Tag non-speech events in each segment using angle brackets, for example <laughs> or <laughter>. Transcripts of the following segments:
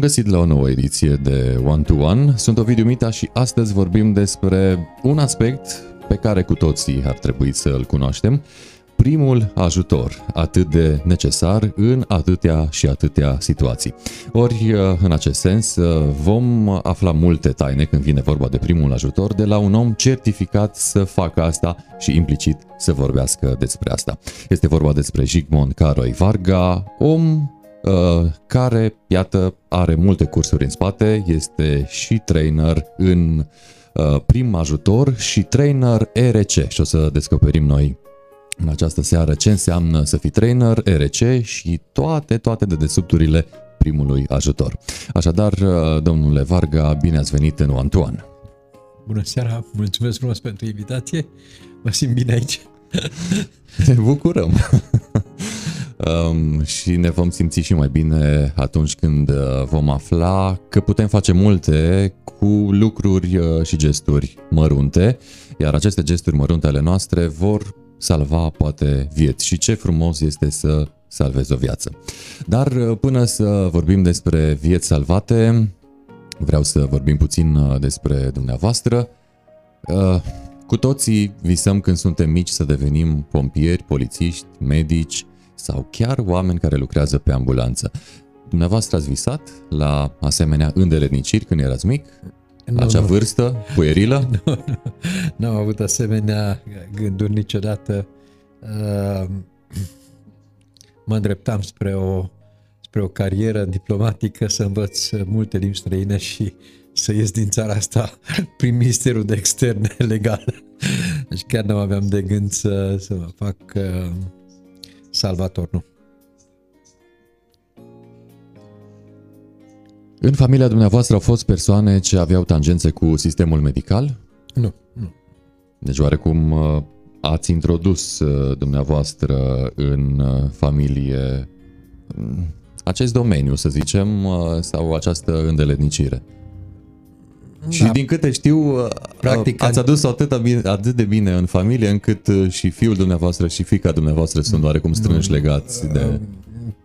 Bun găsit la o nouă ediție de One to One. Sunt Ovidiu Mita și astăzi vorbim despre un aspect pe care cu toții ar trebui să îl cunoaștem. Primul ajutor, atât de necesar în atâtea și atâtea situații. Ori, în acest sens, vom afla multe taine când vine vorba de primul ajutor de la un om certificat să facă asta și implicit să vorbească despre asta. Este vorba despre Jigmond Caroi Varga, om Uh, care, iată, are multe cursuri în spate, este și trainer în uh, prim ajutor și trainer ERC și o să descoperim noi în această seară ce înseamnă să fii trainer, ERC și toate, toate dedesubturile primului ajutor. Așadar, uh, domnule Varga, bine ați venit în One to One. Bună seara, mulțumesc frumos pentru invitație, mă simt bine aici. Ne bucurăm! <laughs> um, și ne vom simți și mai bine atunci când uh, vom afla că putem face multe cu lucruri uh, și gesturi mărunte, iar aceste gesturi mărunte ale noastre vor salva poate vieți și ce frumos este să salvezi o viață. Dar uh, până să vorbim despre vieți salvate, vreau să vorbim puțin despre dumneavoastră. Cu toții visăm când suntem mici să devenim pompieri, polițiști, medici, sau chiar oameni care lucrează pe ambulanță. Dumneavoastră ați visat la asemenea îndeletniciri când erați mic? La acea vârstă puerilă? <laughs> Nu, nu, nu am avut asemenea gânduri niciodată. Uh, mă îndreptam spre o, spre o carieră diplomatică, să învăț multe limbi străine și să ies din țara asta <laughs> prin Ministerul de Externe legal. Deci chiar nu aveam de gând să, să mă fac uh, salvator, nu. În familia dumneavoastră au fost persoane ce aveau tangențe cu sistemul medical? Nu, nu. Deci oarecum uh, ați introdus uh, dumneavoastră în uh, familie mm, acest domeniu, să zicem, sau această îndeletnicire? Da. Și din câte știu, Practic, ați adus atât, bine, atât de bine în familie încât uh, și fiul dumneavoastră și fica dumneavoastră sunt oarecum strânși legați de...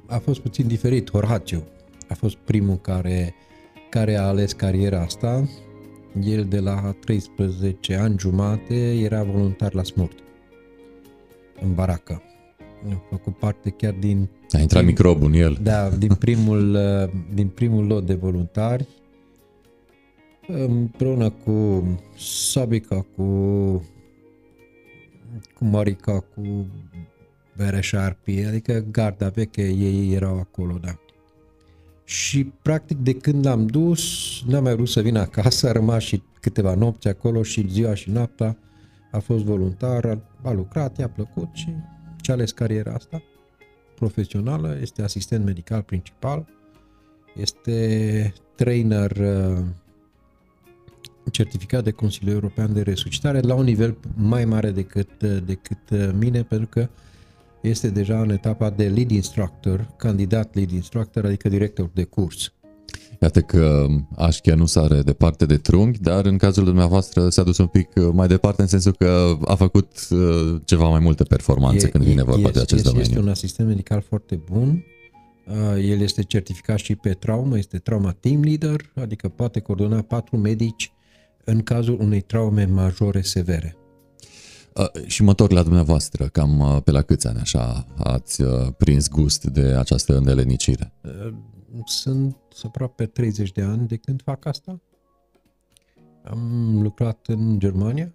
A fost puțin diferit. Horatiu a fost primul care, care a ales cariera asta. El de la 13 ani jumate era voluntar la smurt în baracă. A făcut parte chiar din... A intrat prim, microbul în el. Da, din <laughs> primul, uh, din primul lot de voluntari împreună cu Sabica, cu, cu Marica, cu Bereșarpi, adică garda veche, ei erau acolo, da. Și practic de când l-am dus, n-am mai vrut să vin acasă, a rămas și câteva nopți acolo și ziua și noaptea a fost voluntar, a, a lucrat, i-a plăcut și ce ales cariera asta profesională, este asistent medical principal, este trainer uh, certificat de Consiliul European de Resuscitare la un nivel mai mare decât, decât uh, mine, pentru că este deja în etapa de lead instructor, candidat lead instructor, adică director de curs. Iată că Așchia nu sare departe de trunghi, dar în cazul dumneavoastră s-a dus un pic uh, mai departe în sensul că a făcut uh, ceva mai multe performanțe e, când vine vorba este, de acest este, domeniu. Este un asistent medical foarte bun, el este certificat și pe traumă, este trauma team leader, adică poate coordona patru medici în cazul unei traume majore severe. Uh, și mă întorc la dumneavoastră, cam uh, pe la câți ani așa ați uh, prins gust de această îndelenicire? Uh, sunt aproape 30 de ani de când fac asta. Am lucrat în Germania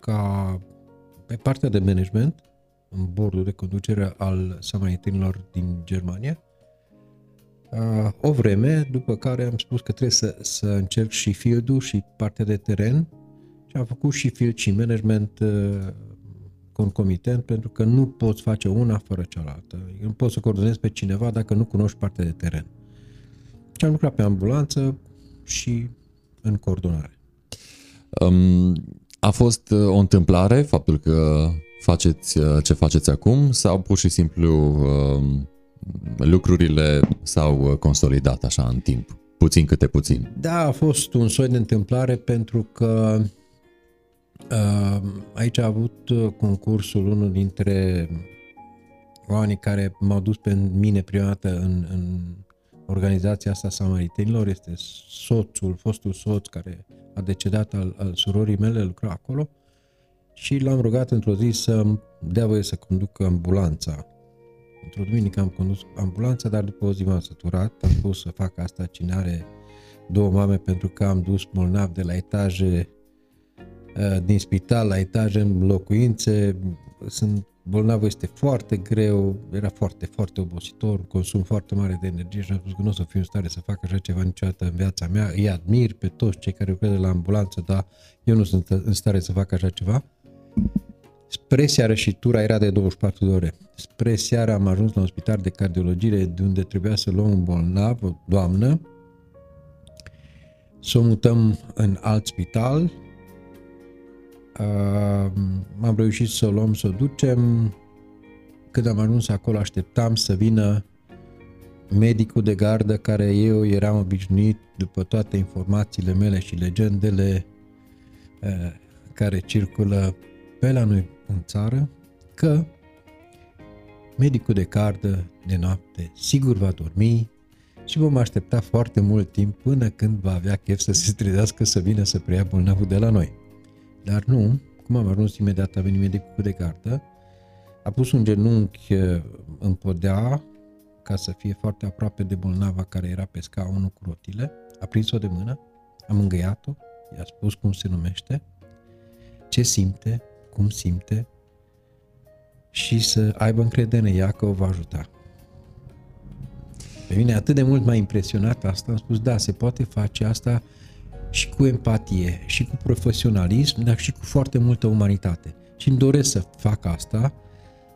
ca pe partea de management în bordul de conducere al samaritenilor din Germania uh, o vreme, după care am spus că trebuie să, să încerc și field și partea de teren și am făcut și field și management uh, concomitent pentru că nu poți face una fără cealaltă. Nu poți să coordonezi pe cineva dacă nu cunoști partea de teren. Și am lucrat pe ambulanță și în coordonare. Um, a fost uh, o întâmplare faptul că faceți uh, ce faceți acum sau pur și simplu um, lucrurile s-au uh, consolidat așa în timp, puțin câte puțin. Da, a fost un soi de întâmplare pentru că uh, aici a avut uh, concursul unul dintre oamenii care m-au dus pe mine prima dată în, în organizația asta Samaritenilor, este soțul, fostul soț care a decedat al, al surorii mele, lucra acolo și l-am rugat într-o zi să dea voie să conduc ambulanța. Într-o duminică am condus ambulanța, dar după o zi m-am săturat, am pus să fac asta cine are două mame pentru că am dus bolnav de la etaje uh, din spital la etaje în locuințe, sunt bolnavul este foarte greu, era foarte, foarte obositor, consum foarte mare de energie și am spus că nu o să fiu în stare să fac așa ceva niciodată în viața mea. Îi admir pe toți cei care lucrează la ambulanță, dar eu nu sunt în stare să fac așa ceva. Spre seară și tura era de 24 de ore. Spre seară am ajuns la un spital de cardiologie de unde trebuia să luăm un bolnav, o doamnă, să o mutăm în alt spital, am reușit să o luăm, să o ducem. Când am ajuns acolo, așteptam să vină medicul de gardă care eu eram obișnuit după toate informațiile mele și legendele uh, care circulă pe la noi în țară, că medicul de gardă de noapte sigur va dormi și vom aștepta foarte mult timp până când va avea chef să se trezească să vină să preia bolnavul de la noi. Dar nu, cum am ajuns imediat, a venit medicul de gardă, a pus un genunchi uh, în podea ca să fie foarte aproape de bolnava care era pe scaunul cu rotile, a prins-o de mână, am îngăiat-o, i-a spus cum se numește, ce simte, cum simte și să aibă încredere în ea că o va ajuta. Pe mine atât de mult m-a impresionat asta, am spus, da, se poate face asta și cu empatie, și cu profesionalism, dar și cu foarte multă umanitate. Și îmi doresc să fac asta,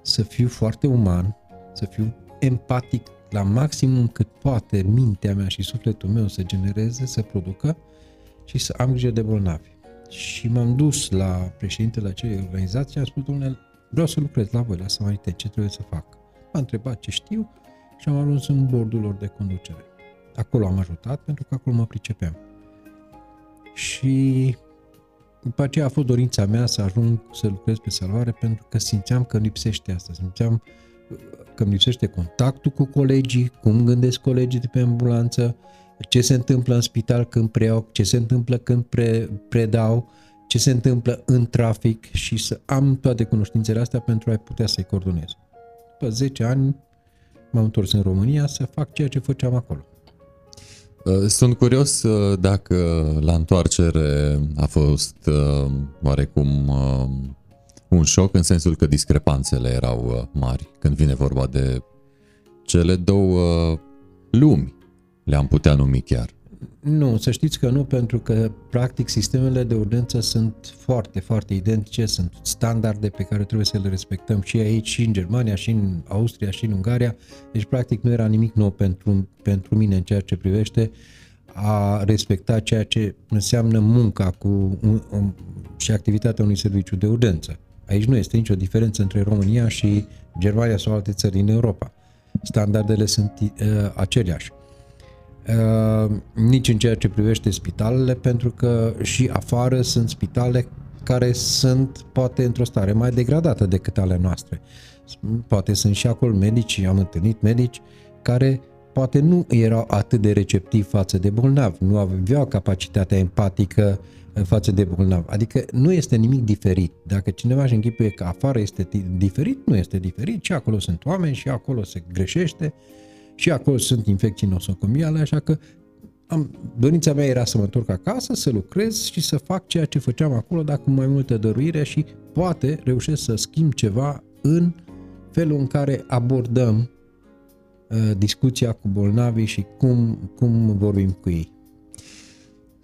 să fiu foarte uman, să fiu empatic la maximum cât poate mintea mea și sufletul meu să genereze, să producă și să am grijă de bolnavi. Și m-am dus la președintele acelei organizații și am spus, domnule, vreau să lucrez la voi, la Samarite, ce trebuie să fac? M-a întrebat ce știu și am ajuns în bordul lor de conducere. Acolo am ajutat pentru că acolo mă pricepeam și după aceea a fost dorința mea să ajung să lucrez pe salvare pentru că simțeam că lipsește asta, simțeam că îmi lipsește contactul cu colegii, cum gândesc colegii de pe ambulanță, ce se întâmplă în spital când preiau, ce se întâmplă când pre, predau, ce se întâmplă în trafic și să am toate cunoștințele astea pentru a putea să-i coordonez. După 10 ani m-am întors în România să fac ceea ce făceam acolo. Uh, sunt curios uh, dacă la întoarcere a fost uh, oarecum un șoc în sensul că discrepanțele erau mari când vine vorba de cele două lumi, le-am putea numi chiar. Nu, să știți că nu, pentru că practic sistemele de urgență sunt foarte, foarte identice, sunt standarde pe care trebuie să le respectăm și aici, și în Germania, și în Austria, și în Ungaria, deci practic nu era nimic nou pentru, pentru mine în ceea ce privește a respecta ceea ce înseamnă munca cu un, un, și activitatea unui serviciu de urgență. Aici nu este nicio diferență între România și Germania sau alte țări în Europa. Standardele sunt uh, aceleași. Uh, nici în ceea ce privește spitalele, pentru că și afară sunt spitale care sunt poate într-o stare mai degradată decât ale noastre. Poate sunt și acolo medici, am întâlnit medici care poate nu erau atât de receptivi față de bolnav, nu aveau capacitatea empatică uh, față de bolnav. Adică nu este nimic diferit. Dacă cineva își închipuie că afară este diferit, nu este diferit, și acolo sunt oameni și acolo se greșește și acolo sunt infecții nosocomiale, așa că am, dorința mea era să mă întorc acasă, să lucrez și să fac ceea ce făceam acolo, dar cu mai multă dăruire și poate reușesc să schimb ceva în felul în care abordăm uh, discuția cu bolnavii și cum, cum vorbim cu ei.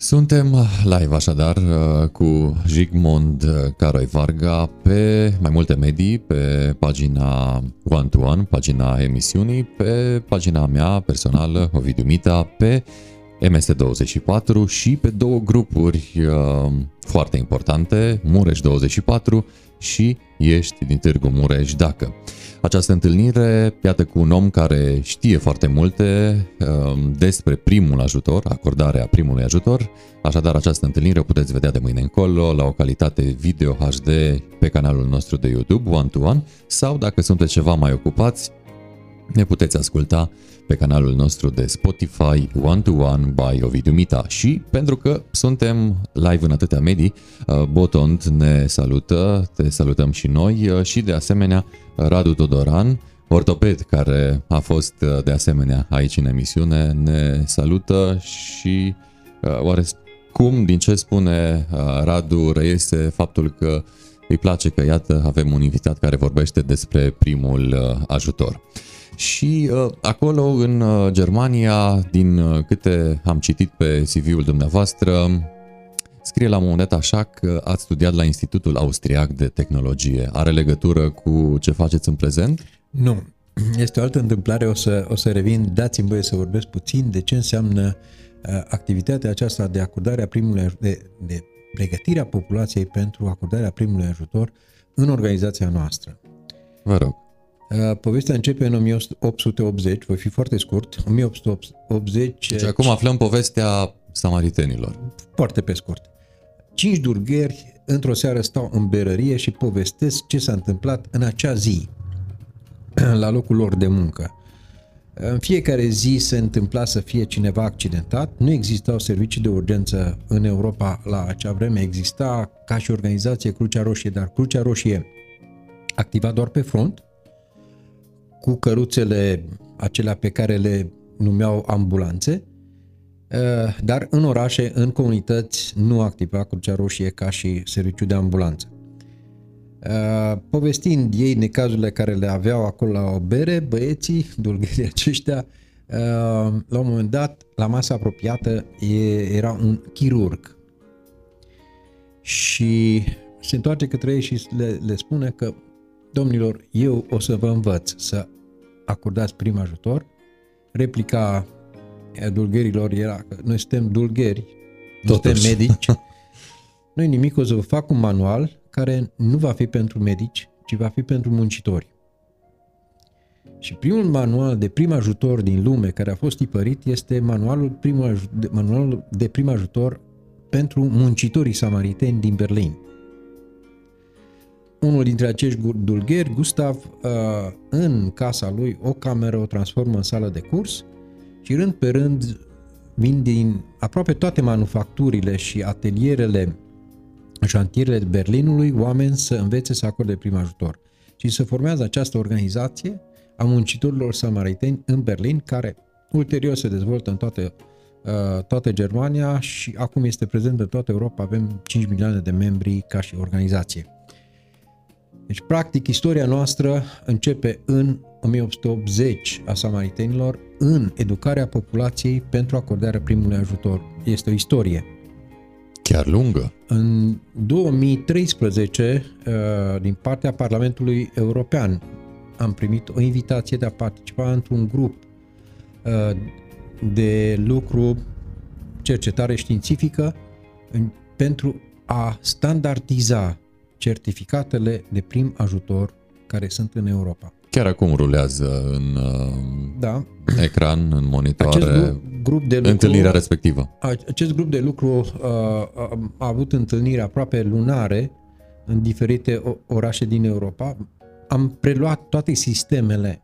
Suntem live așadar uh, cu Jigmond Caroi Varga pe mai multe medii, pe pagina One to One, pagina emisiunii, pe pagina mea personală, Ovidiu Mita, pe MS24 și pe două grupuri uh, foarte importante, Mureș24 și Ești din Târgu Mureș dacă. Această întâlnire, iată cu un om care știe foarte multe um, despre primul ajutor, acordarea primului ajutor, așadar această întâlnire o puteți vedea de mâine încolo la o calitate video HD pe canalul nostru de YouTube, One to One, sau dacă sunteți ceva mai ocupați, ne puteți asculta pe canalul nostru de Spotify One to One by Ovidiu Mita și pentru că suntem live în atâtea medii, uh, Botond ne salută, te salutăm și noi uh, și de asemenea Radu Todoran, ortoped care a fost uh, de asemenea aici în emisiune, ne salută și oare cum, din ce spune Radu, reiese faptul că îi place că, iată, avem un invitat care vorbește despre primul ajutor. Și uh, acolo, în uh, Germania, din uh, câte am citit pe CV-ul dumneavoastră, scrie la un moment dat așa că ați studiat la Institutul Austriac de Tehnologie. Are legătură cu ce faceți în prezent? Nu. <clears throat> Este o altă întâmplare, o să, o să revin, dați-mi voie să vorbesc puțin de ce înseamnă uh, activitatea aceasta de acordare a primului, de, de pregătirea populației pentru acordarea primului ajutor în organizația noastră. Vă rog. Uh, povestea începe în 1880, voi fi foarte scurt, 1880... Deci acum aflăm povestea samaritenilor. Foarte pe scurt. Cinci durgheri într-o seară stau în berărie și povestesc ce s-a întâmplat în acea zi, <clears throat> la locul lor de muncă. În fiecare zi se întâmpla să fie cineva accidentat, nu existau servicii de urgență în Europa la acea vreme, exista ca și organizație Crucea Roșie, dar Crucea Roșie activa doar pe front, cu căruțele acelea pe care le numeau ambulanțe, eh, dar în orașe, în comunități, nu activa Crucea Roșie ca și serviciu de ambulanță. Eh, povestind ei necazurile care le aveau acolo la o bere, băieții, dulgherii aceștia, eh, la un moment dat, la masa apropiată, era un chirurg. Și se întoarce către ei și le, le spune că Domnilor, eu o să vă învăț să acordați prim ajutor. Replica dulgherilor era că noi suntem dulgheri, nu suntem medici. <laughs> nu nimic, o să vă fac un manual care nu va fi pentru medici, ci va fi pentru muncitori. Și primul manual de prim ajutor din lume care a fost tipărit este manualul, primul, manualul de prim ajutor pentru muncitorii samariteni din Berlin unul dintre acești dulgheri, Gustav, uh, în casa lui o cameră o transformă în sală de curs și rând pe rând vin din aproape toate manufacturile și atelierele, șantierele Berlinului oameni să învețe să acorde prim ajutor. Și se formează această organizație a muncitorilor samariteni în Berlin, care ulterior se dezvoltă în toate, uh, toată Germania și acum este prezent în toată Europa. Avem 5 milioane de membri ca și organizație. Deci, practic, istoria noastră începe în 1880 a samaritenilor în educarea populației pentru acordarea primului ajutor. Este o istorie. Chiar lungă. În 2013, uh, din partea Parlamentului European, am primit o invitație de a participa într-un grup uh, de lucru, cercetare științifică, pentru a standardiza certificatele de prim ajutor care sunt în Europa.Ă, Chiar acum rulează în da. ecran, în monitoare, acest grup, grup de lucru, întâlnirea respectivă. Acest grup de lucru uh, a avut întâlniri aproape lunare în diferite orașe din Europa. Am preluat toate sistemele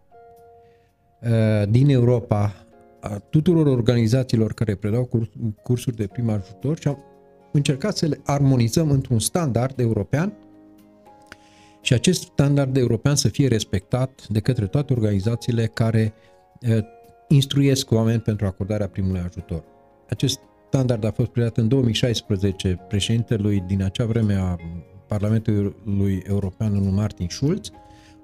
uh, din Europa a tuturor organizațiilor care predau cursuri de prim ajutor și am încercat să le armonizăm într-un standard european și acest standard european să fie respectat de către toate organizațiile care instruiesc oameni pentru acordarea primului ajutor. Acest standard a fost predat în 2016 președintelui din acea vreme a Parlamentului European, domnul Martin Schulz,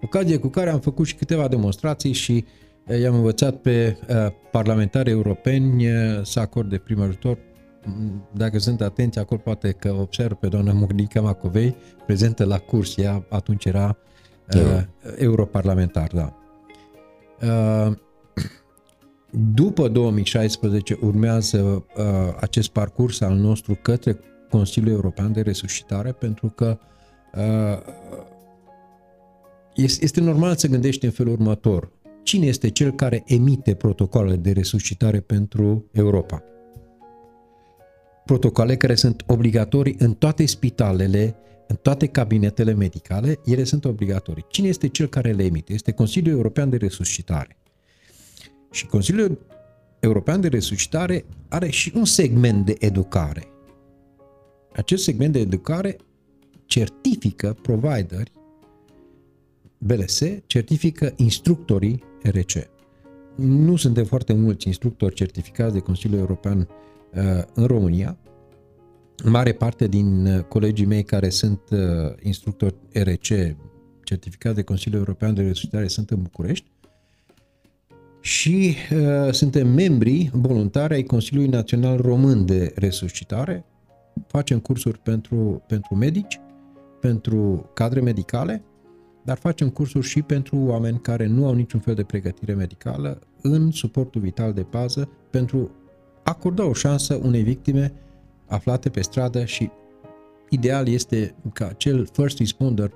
ocazie cu care am făcut și câteva demonstrații și i-am învățat pe parlamentari europeni să acorde prim ajutor dacă sunt atenți acolo, poate că observ pe doamna Mugnica Macovei, prezentă la curs, ea atunci era uh, europarlamentar, da. Uh, <clears throat> după 2016 urmează uh, acest parcurs al nostru către Consiliul European de Resuscitare, pentru că uh, este, este normal să gândești în felul următor. Cine este cel care emite protocoalele de resuscitare pentru Europa? Protocoale care sunt obligatorii în toate spitalele, în toate cabinetele medicale, ele sunt obligatorii. Cine este cel care le emite? Este Consiliul European de Resuscitare. Și Consiliul European de Resuscitare are și un segment de educare. Acest segment de educare certifică provideri BLS, certifică instructorii RC. Nu suntem foarte mulți instructori certificați de Consiliul European uh, în România. Mare parte din uh, colegii mei care sunt uh, instructori RC certificați de Consiliul European de Resuscitare sunt în București și uh, suntem membri voluntari ai Consiliului Național Român de Resuscitare. Facem cursuri pentru, pentru medici, pentru cadre medicale, dar facem cursuri și pentru oameni care nu au niciun fel de pregătire medicală în suportul vital de bază pentru a acorda o șansă unei victime aflate pe stradă și ideal este ca cel first responder,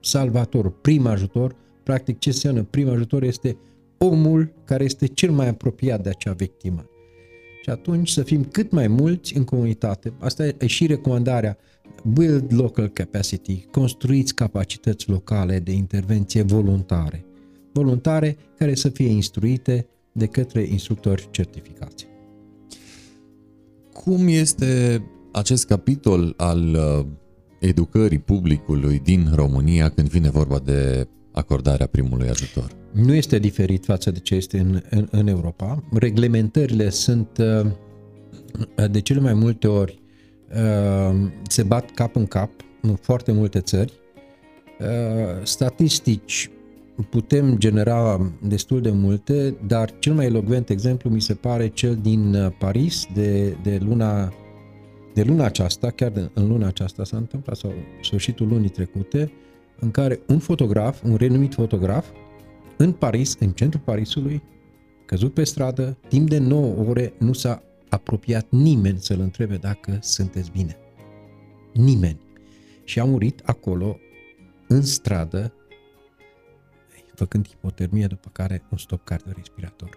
salvator, prim ajutor, practic ce înseamnă prim ajutor este omul care este cel mai apropiat de acea victimă. Și atunci să fim cât mai mulți în comunitate. Asta e și recomandarea. Build local capacity. Construiți capacități locale de intervenție voluntare. Voluntare care să fie instruite de către instructori certificați. Cum este acest capitol al uh, educării publicului din România când vine vorba de acordarea primului ajutor? Nu este diferit față de ce este în, în, în Europa. Reglementările sunt uh, de cele mai multe ori uh, se bat cap în cap în foarte multe țări. Uh, statistici putem genera destul de multe, dar cel mai elogvent exemplu mi se pare cel din Paris de, de luna de luna aceasta, chiar de, în luna aceasta s-a întâmplat, sau sfârșitul lunii trecute, în care un fotograf, un renumit fotograf, în Paris, în centrul Parisului, căzut pe stradă, timp de 9 ore nu s-a apropiat nimeni să-l întrebe dacă sunteți bine. Nimeni. Și a murit acolo, în stradă, făcând hipotermie, după care un stop cardiorespirator.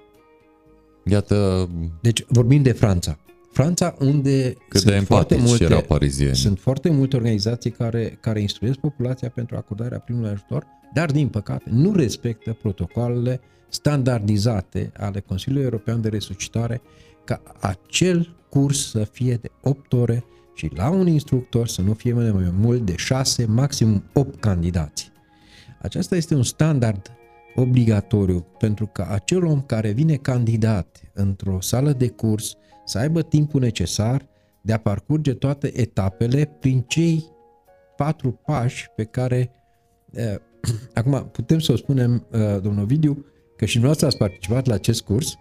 Iată... Deci vorbim de Franța. Franța, unde Cât sunt, de foarte multe, erau parizieni. sunt foarte multe organizații care, care instruiesc populația pentru acordarea primului ajutor, dar, din păcate, nu respectă protocoalele standardizate ale Consiliului European de Resuscitare ca acel curs să fie de 8 ore și la un instructor să nu fie mai mult de 6, maximum 8 candidați. Acesta este un standard obligatoriu pentru că acel om care vine candidat într-o sală de curs să aibă timpul necesar de a parcurge toate etapele prin cei patru pași pe care, eh, <clears throat> acum putem să o spunem, eh, domnul Vidiu, că și dumneavoastră ați participat la acest curs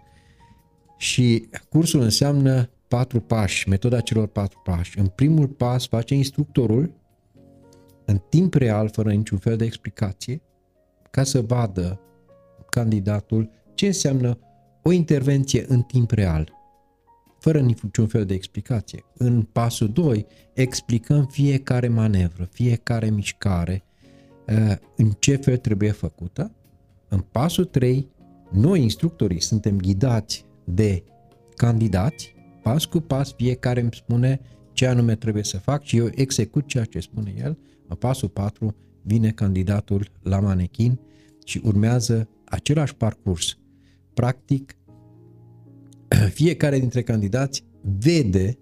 și cursul înseamnă patru pași, metoda celor patru pași. În primul pas face instructorul în timp real, fără niciun fel de explicație, ca să vadă candidatul ce înseamnă o intervenție în timp real fără niciun fel de explicație. În pasul 2 explicăm fiecare manevră, fiecare mișcare, uh, în ce fel trebuie făcută. În pasul 3, noi, instructorii, suntem ghidați de candidați, pas cu pas fiecare îmi spune ce anume trebuie să fac și eu execut ceea ce spune el. În pasul 4 vine candidatul la manechin și urmează același parcurs. Practic, <clears throat> fiecare dintre candidați vede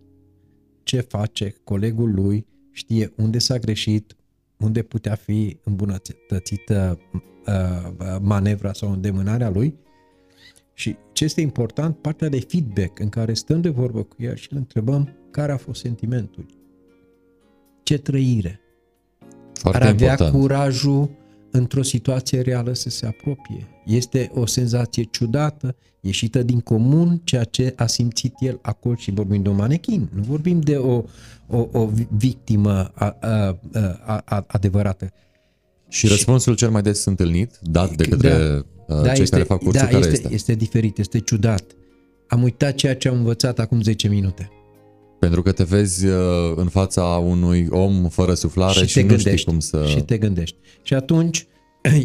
ce face colegul lui, știe unde s-a greșit, unde putea fi îmbunătățită uh, manevra sau îndemânarea lui și ce este important, partea de feedback în care stăm de vorbă cu el și îl întrebăm care a fost sentimentul, ce trăire, Foarte ar avea important. curajul într-o situație reală să se apropie. Este o senzație ciudată, ieșită din comun, ceea ce a simțit el acolo și vorbim de un manechin, nu vorbim de o, o, o victimă a, a, a, a, adevărată. Și, și răspunsul cel mai des întâlnit, dat de către da, uh, da, cei este, care fac cursul, da, care este, este? Este diferit, este ciudat. Am uitat ceea ce am învățat acum 10 minute. Pentru că te vezi uh, în fața unui om fără suflare și, și nu gândești, știi cum să... Și te gândești. Și atunci, <clears throat> uh,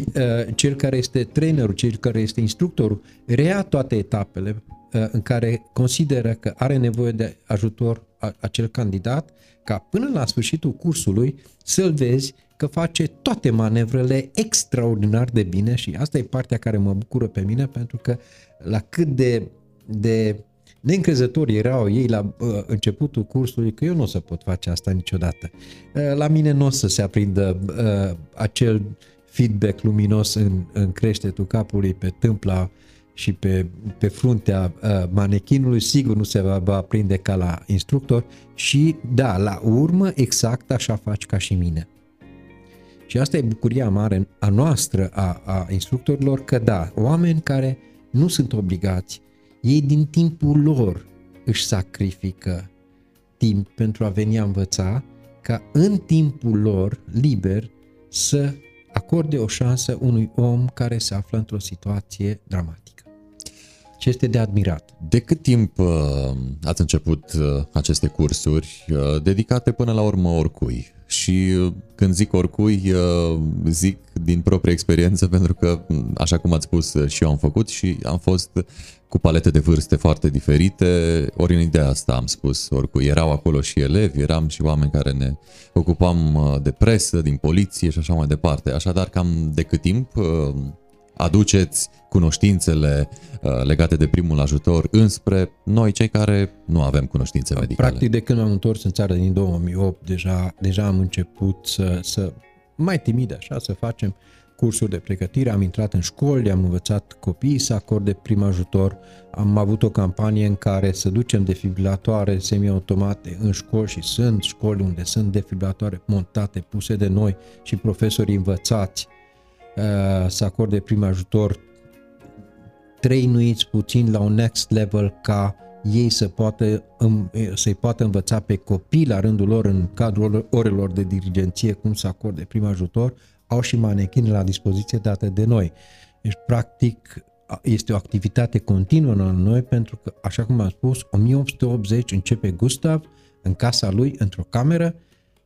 cel care este trainerul, cel care este instructorul, rea toate etapele uh, în care consideră că are nevoie de ajutor acel candidat, ca până la sfârșitul cursului să-l vezi că face toate manevrele extraordinar de bine și asta e partea care mă bucură pe mine pentru că la cât de, de neîncrezători erau ei la uh, începutul cursului că eu nu o să pot face asta niciodată. Uh, la mine nu o să se aprindă uh, acel feedback luminos în, în creștetul capului pe tâmpla și pe, pe fruntea uh, manechinului, sigur nu se va, va aprinde ca la instructor și da, la urmă exact așa faci ca și mine. Și asta e bucuria mare a noastră, a, a instructorilor, că da, oameni care nu sunt obligați, ei din timpul lor își sacrifică timp pentru a veni a învăța, ca în timpul lor liber să acorde o șansă unui om care se află într-o situație dramatică. Ce este de admirat. De cât timp uh, ați început uh, aceste cursuri uh, dedicate până la urmă oricui? Și uh, când zic oricui, uh, zic din proprie experiență <laughs> pentru că, așa cum ați spus, uh, și eu am făcut și am fost cu palete de vârste foarte diferite, ori în ideea asta am spus oricui. Erau acolo și elevi, eram și oameni care ne ocupam de presă, din poliție și așa mai departe. Așadar, cam de cât timp aduceți cunoștințele legate de primul ajutor înspre noi, cei care nu avem cunoștințe medicale. Practic, de când m-am întors în țară din 2008, deja, deja am început să, să mai timid așa, să facem cursuri de pregătire, am intrat în școli, am învățat copiii să acorde prim ajutor, am avut o campanie în care să ducem defibrilatoare semiautomate în școli și sunt școli unde sunt defibrilatoare montate, puse de noi și profesori învățați. uh, să acorde prim ajutor trăinuiți puțin la un next level ca ei să poată, să-i poată învăța pe copii la rândul lor în cadrul orelor de dirigenție cum să acorde prim ajutor, au și manechine la dispoziție date de noi. Deci, practic, este o activitate continuă în noi pentru că, așa cum am spus, 1880 începe Gustav în casa lui, într-o cameră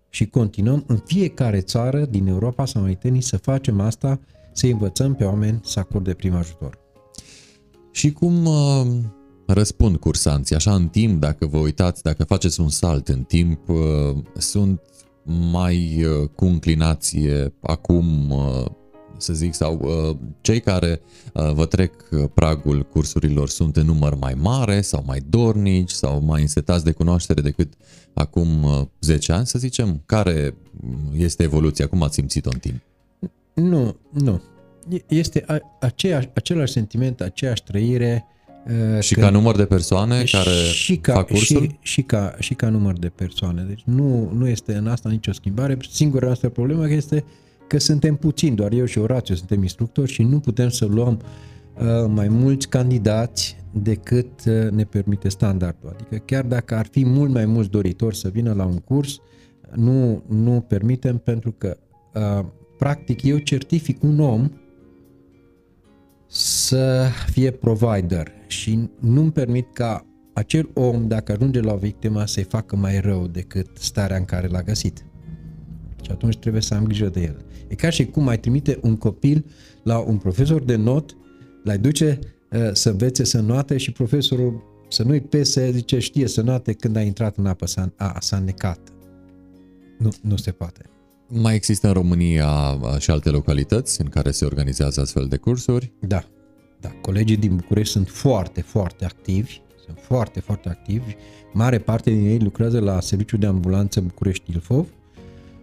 și continuăm în fiecare țară din Europa sau mai să facem asta, să învățăm pe oameni să acorde prim ajutor. Și cum uh, răspund cursanții? Așa în timp, dacă vă uitați, dacă faceți un salt în timp, uh, sunt mai uh, cu înclinație acum, uh, să zic, sau uh, cei care vă trec pragul cursurilor sunt în număr mai mare sau mai dornici sau mai însetați de cunoaștere decât acum 10 ani, să zicem? Care este evoluția? Cum ați simțit-o în timp? Nu, nu. Este aceeași, același sentiment, aceeași trăire Uh, și că, ca număr de persoane care și ca, fac cursul? Și, și, ca, și ca număr de persoane. Deci nu, nu este în asta nicio schimbare. Singura noastră problemă este că suntem puțini, doar eu și Orațiu suntem instructori și nu putem să luăm uh, mai mulți candidați decât uh, ne permite standardul. Adică chiar dacă ar fi mult mai mulți doritori să vină la un curs, nu, nu permitem pentru că uh, practic eu certific un om să fie provider și nu-mi permit ca acel om, dacă ajunge la o victimă, să-i facă mai rău decât starea în care l-a găsit. Și atunci trebuie să am grijă de el. E ca și cum ai trimite un copil la un profesor de not, l-ai duce uh, să învețe să noate și profesorul să nu-i pese, zice, știe să noate când a intrat în apă, s-a, a, s-a necat. Nu, nu se poate. Mai există în România și alte localități în care se organizează astfel de cursuri? Da, da. Colegii din București sunt foarte, foarte activi, sunt foarte, foarte activi. Mare parte din ei lucrează la Serviciul de Ambulanță București Ilfov,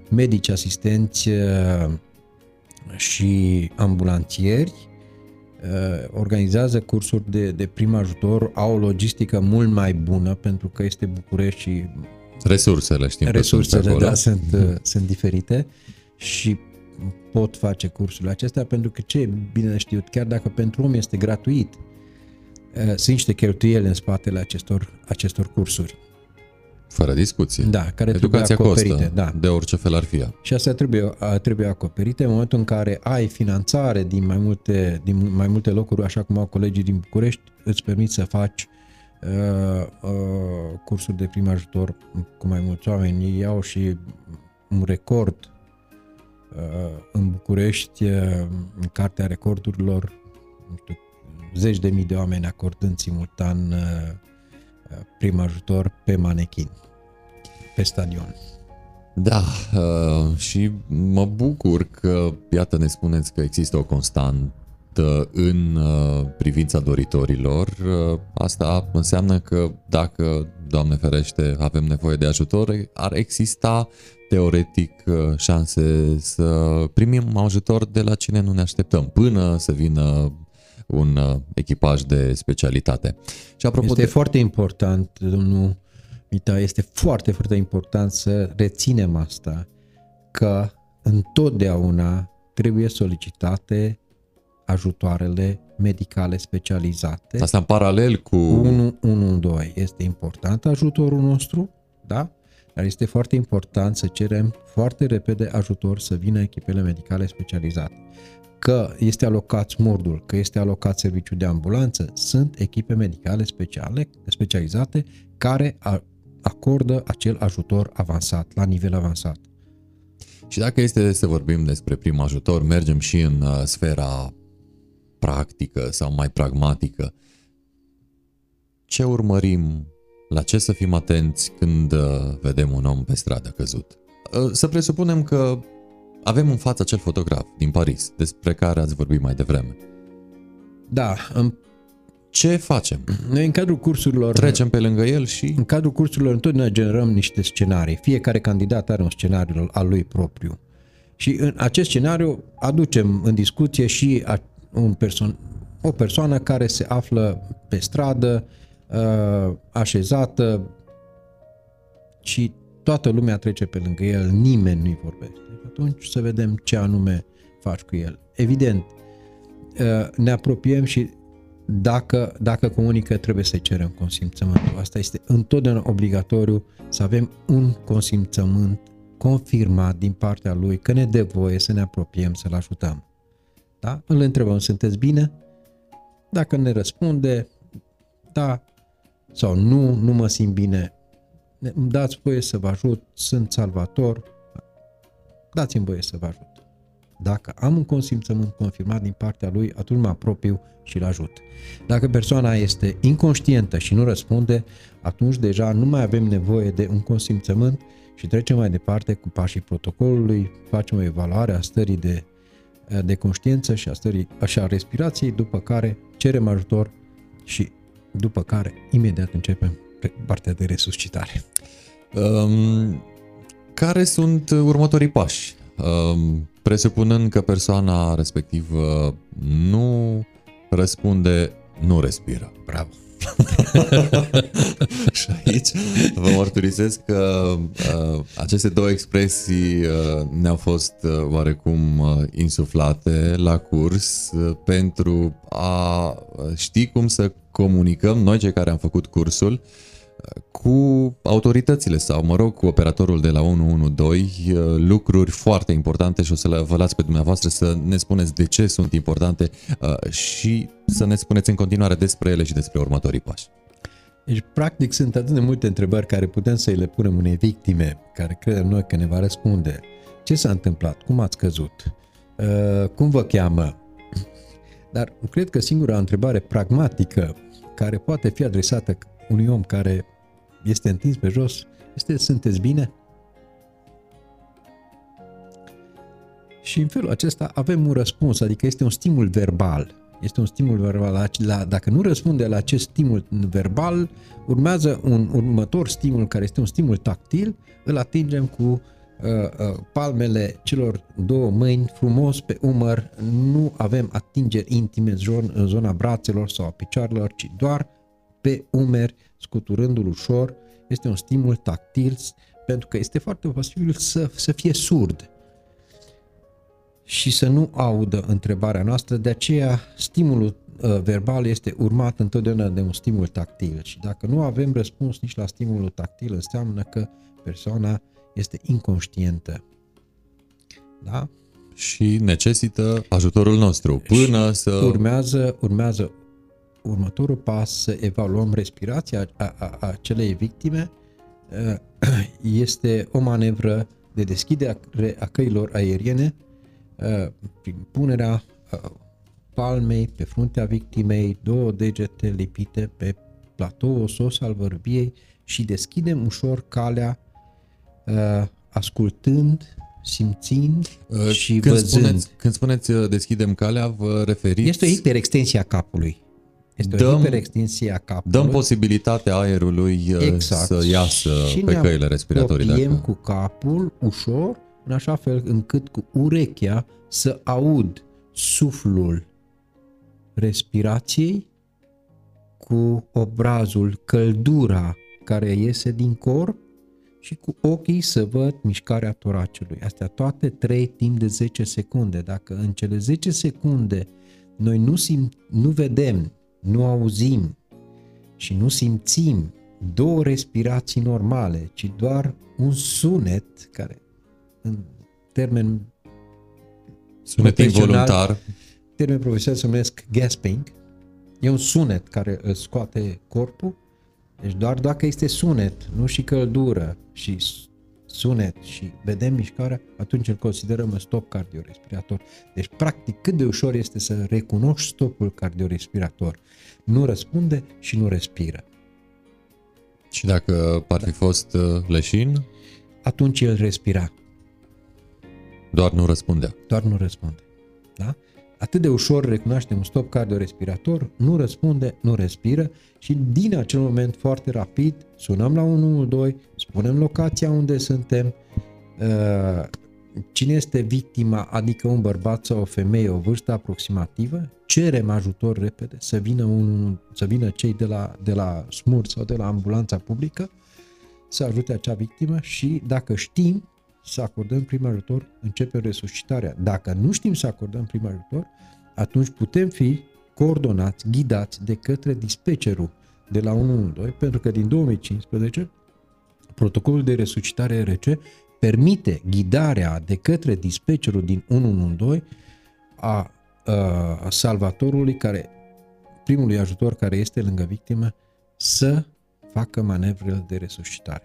medici asistenți și ambulanțieri, organizează cursuri de, de prim ajutor, au o logistică mult mai bună pentru că este București și Resursele, știm Resursele, sunt da, sunt, mm. sunt diferite și pot face cursurile acestea pentru că ce e bine știut, chiar dacă pentru om este gratuit, uh, sunt niște cheltuieli în spatele acestor, acestor cursuri. Fără discuție. Da, care Educația trebuie acoperite. Costă, da. de orice fel ar fi. Și astea trebuie, trebuie acoperite în momentul în care ai finanțare din mai multe, din mai multe locuri, așa cum au colegii din București, îți permit să faci Uh, uh, cursuri de prim ajutor cu mai mulți oameni. Ei au și un record uh, în București, în Cartea Recordurilor, nu știu, zeci de mii de oameni acordând simultan prim ajutor pe manechin. pe stadion. Da, uh, și mă bucur că, iată, ne spuneți că există o constantă în uh, privința doritorilor. Uh, asta înseamnă că dacă, Doamne ferește, avem nevoie de ajutor, ar exista teoretic șanse să primim ajutor de la cine nu ne așteptăm, până să vină un echipaj de specialitate. Și apropo este de... foarte important, domnul Mita, este foarte, foarte important să reținem asta, că întotdeauna trebuie solicitate ajutoarele medicale specializate. Asta în paralel cu... 112. Este important ajutorul nostru, da? Dar este foarte important să cerem foarte repede ajutor să vină echipele medicale specializate. Că este alocat smurdul, că este alocat serviciul de ambulanță, sunt echipe medicale speciale, specializate care acordă acel ajutor avansat, la nivel avansat. Și dacă este să vorbim despre prim ajutor, mergem și în uh, sfera practică sau mai pragmatică. Ce urmărim? La ce să fim atenți când uh, vedem un om pe stradă căzut? Uh, să presupunem că avem în față acel fotograf din Paris, despre care ați vorbit mai devreme. Da, în ce facem? Noi în cadrul cursurilor... Trecem pe lângă el și... În cadrul cursurilor întotdeauna generăm niște scenarii. Fiecare candidat are un scenariu al lui propriu. Și în acest scenariu aducem în discuție și un person, o persoană care se află pe stradă, uh, așezată și toată lumea trece pe lângă el, nimeni nu-i vorbește. Atunci să vedem ce anume faci cu el. Evident, uh, ne apropiem și dacă, dacă comunică, trebuie să-i cerem consimțământul. Asta este întotdeauna obligatoriu să avem un consimțământ confirmat din partea lui că ne dă voie să ne apropiem, să-l ajutăm. Da? Îl întrebăm, sunteți bine? Dacă ne răspunde, da sau nu, nu mă simt bine, îmi dați voie să vă ajut, sunt salvator, dați-mi voie să vă ajut. Dacă am un consimțământ confirmat din partea lui, atunci mă apropiu și îl ajut. Dacă persoana este inconștientă și nu răspunde, atunci deja nu mai avem nevoie de un consimțământ și trecem mai departe cu pașii protocolului, facem o evaluare a stării de, de conștiință și a, stării, și a respirației, după care cerem ajutor și după care imediat începem pe partea de resuscitare. Um, care sunt următorii pași? Um, presupunând că persoana respectivă nu răspunde, nu respiră. Bravo! <laughs> și aici vă mărturisesc că uh, aceste două expresii uh, ne-au fost uh, oarecum uh, insuflate la curs uh, pentru a ști cum să comunicăm noi cei care am făcut cursul uh, cu autoritățile sau, mă rog, cu operatorul de la 112 uh, lucruri foarte importante și o să le vă las pe dumneavoastră să ne spuneți de ce sunt importante uh, și să ne spuneți în continuare despre ele și despre următorii pași. Deci, practic, sunt atât de multe întrebări care putem să-i le punem unei victime care credem noi că ne va răspunde. Ce s-a întâmplat? Cum ați căzut? Uh, cum vă cheamă? <clears throat> Dar cred că singura întrebare pragmatică care poate fi adresată unui om care este întins pe jos, este sunteți bine? Și în felul acesta avem un răspuns, adică este un stimul verbal. Este un stimul verbal. La, dacă nu răspunde la acest stimul verbal, urmează un următor stimul care este un stimul tactil, îl atingem cu uh, uh, palmele celor două mâini frumos pe umăr, nu avem atingeri intime în zona brațelor sau a picioarelor, ci doar pe umeri, scuturându-l ușor, este un stimul tactil, pentru că este foarte posibil să, să fie surd și să nu audă întrebarea noastră, de aceea stimulul uh, verbal este urmat întotdeauna de un stimul tactil și dacă nu avem răspuns nici la stimulul tactil, înseamnă că persoana este inconștientă. Da? Și necesită ajutorul nostru până și să... Urmează, urmează următorul pas să evaluăm respirația a, a, a acelei victime <clears throat> este o manevră de deschidere a căilor aeriene prin punerea palmei pe fruntea victimei, două degete lipite pe platou osos al vărbiei și deschidem ușor calea uh, ascultând, simțind Uh, și când văzând. Spuneți, când spuneți uh, deschidem calea, vă referiți... Este o hiperextensie a capului. Este Dăm- o hiperextensie a capului. Dăm posibilitatea aerului uh, exact. să iasă și pe ne căile respiratorii. apropiem Dacă... cu capul ușor, în așa fel încât cu urechea să aud suflul respirației cu obrazul, căldura care iese din corp și cu ochii să văd mișcarea toracelui. Astea toate trei timp de 10 secunde. Dacă în cele 10 secunde noi nu, sim, nu vedem, nu auzim și nu simțim două respirații normale, ci doar un sunet care în termen Sunet profesional- involuntar. termen profesional se numesc gasping. E un sunet care îți scoate corpul. Deci doar dacă este sunet, nu și căldură și s- sunet și vedem mișcarea, atunci îl considerăm un stop cardiorespirator. Deci, practic, cât de ușor este să recunoști stopul cardiorespirator. Nu răspunde și nu respiră. Și dacă ar fi fost uh, leșin, Atunci el respira, doar nu răspundea. doar nu răspunde. Da? Atât de ușor recunoaștem un stop cardiorespirator, nu răspunde, nu respiră și din acel moment foarte rapid sunăm la 112, spunem locația unde suntem, uh, cine este victima, adică un bărbat sau o femeie, o vârstă aproximativă, cerem ajutor repede să vină, un, să vină cei de la, de la SMUR sau de la ambulanța publică să ajute acea victimă și dacă știm să acordăm prim ajutor, începem resuscitarea. Dacă nu știm să acordăm prim ajutor, atunci putem fi coordonați, ghidați de către dispecerul de la 112, pentru că din 2015 protocolul de resuscitare RC permite ghidarea de către dispecerul din 112 a, a salvatorului care primului ajutor care este lângă victimă să facă manevrele de resuscitare.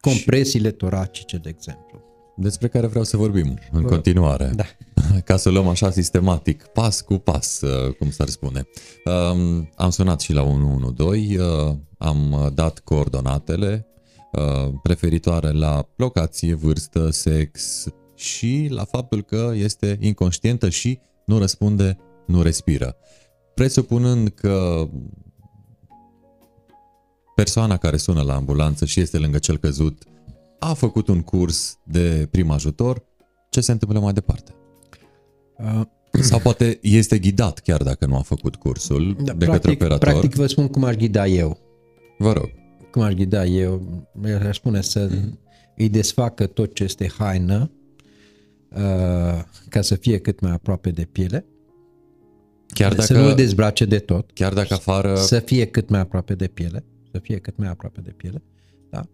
Compresiile toracice, de exemplu. Despre care vreau să vorbim în continuare. Da. <laughs> Ca să o luăm așa sistematic, pas cu pas, uh, cum s-ar spune. Um, Am sunat și la 112, uh, am dat coordonatele uh, referitoare la locație, vârstă, sex și la faptul că este inconștientă și nu răspunde, nu respiră. Presupunând că persoana care sună la ambulanță și este lângă cel căzut a făcut un curs de prim ajutor, ce se întâmplă mai departe? Uh, Sau poate este ghidat chiar dacă nu a făcut cursul da, de către practic, operator. practic vă spun cum aș ghida eu. Vă rog. Cum aș ghida eu? Eu aș spune să îi desfacă tot ce este haină uh, ca să fie cât mai aproape de piele. Chiar Să nu dacă, îl dezbrace de tot. chiar dacă afară... să fie cât mai aproape de piele, să fie cât mai aproape de piele, da?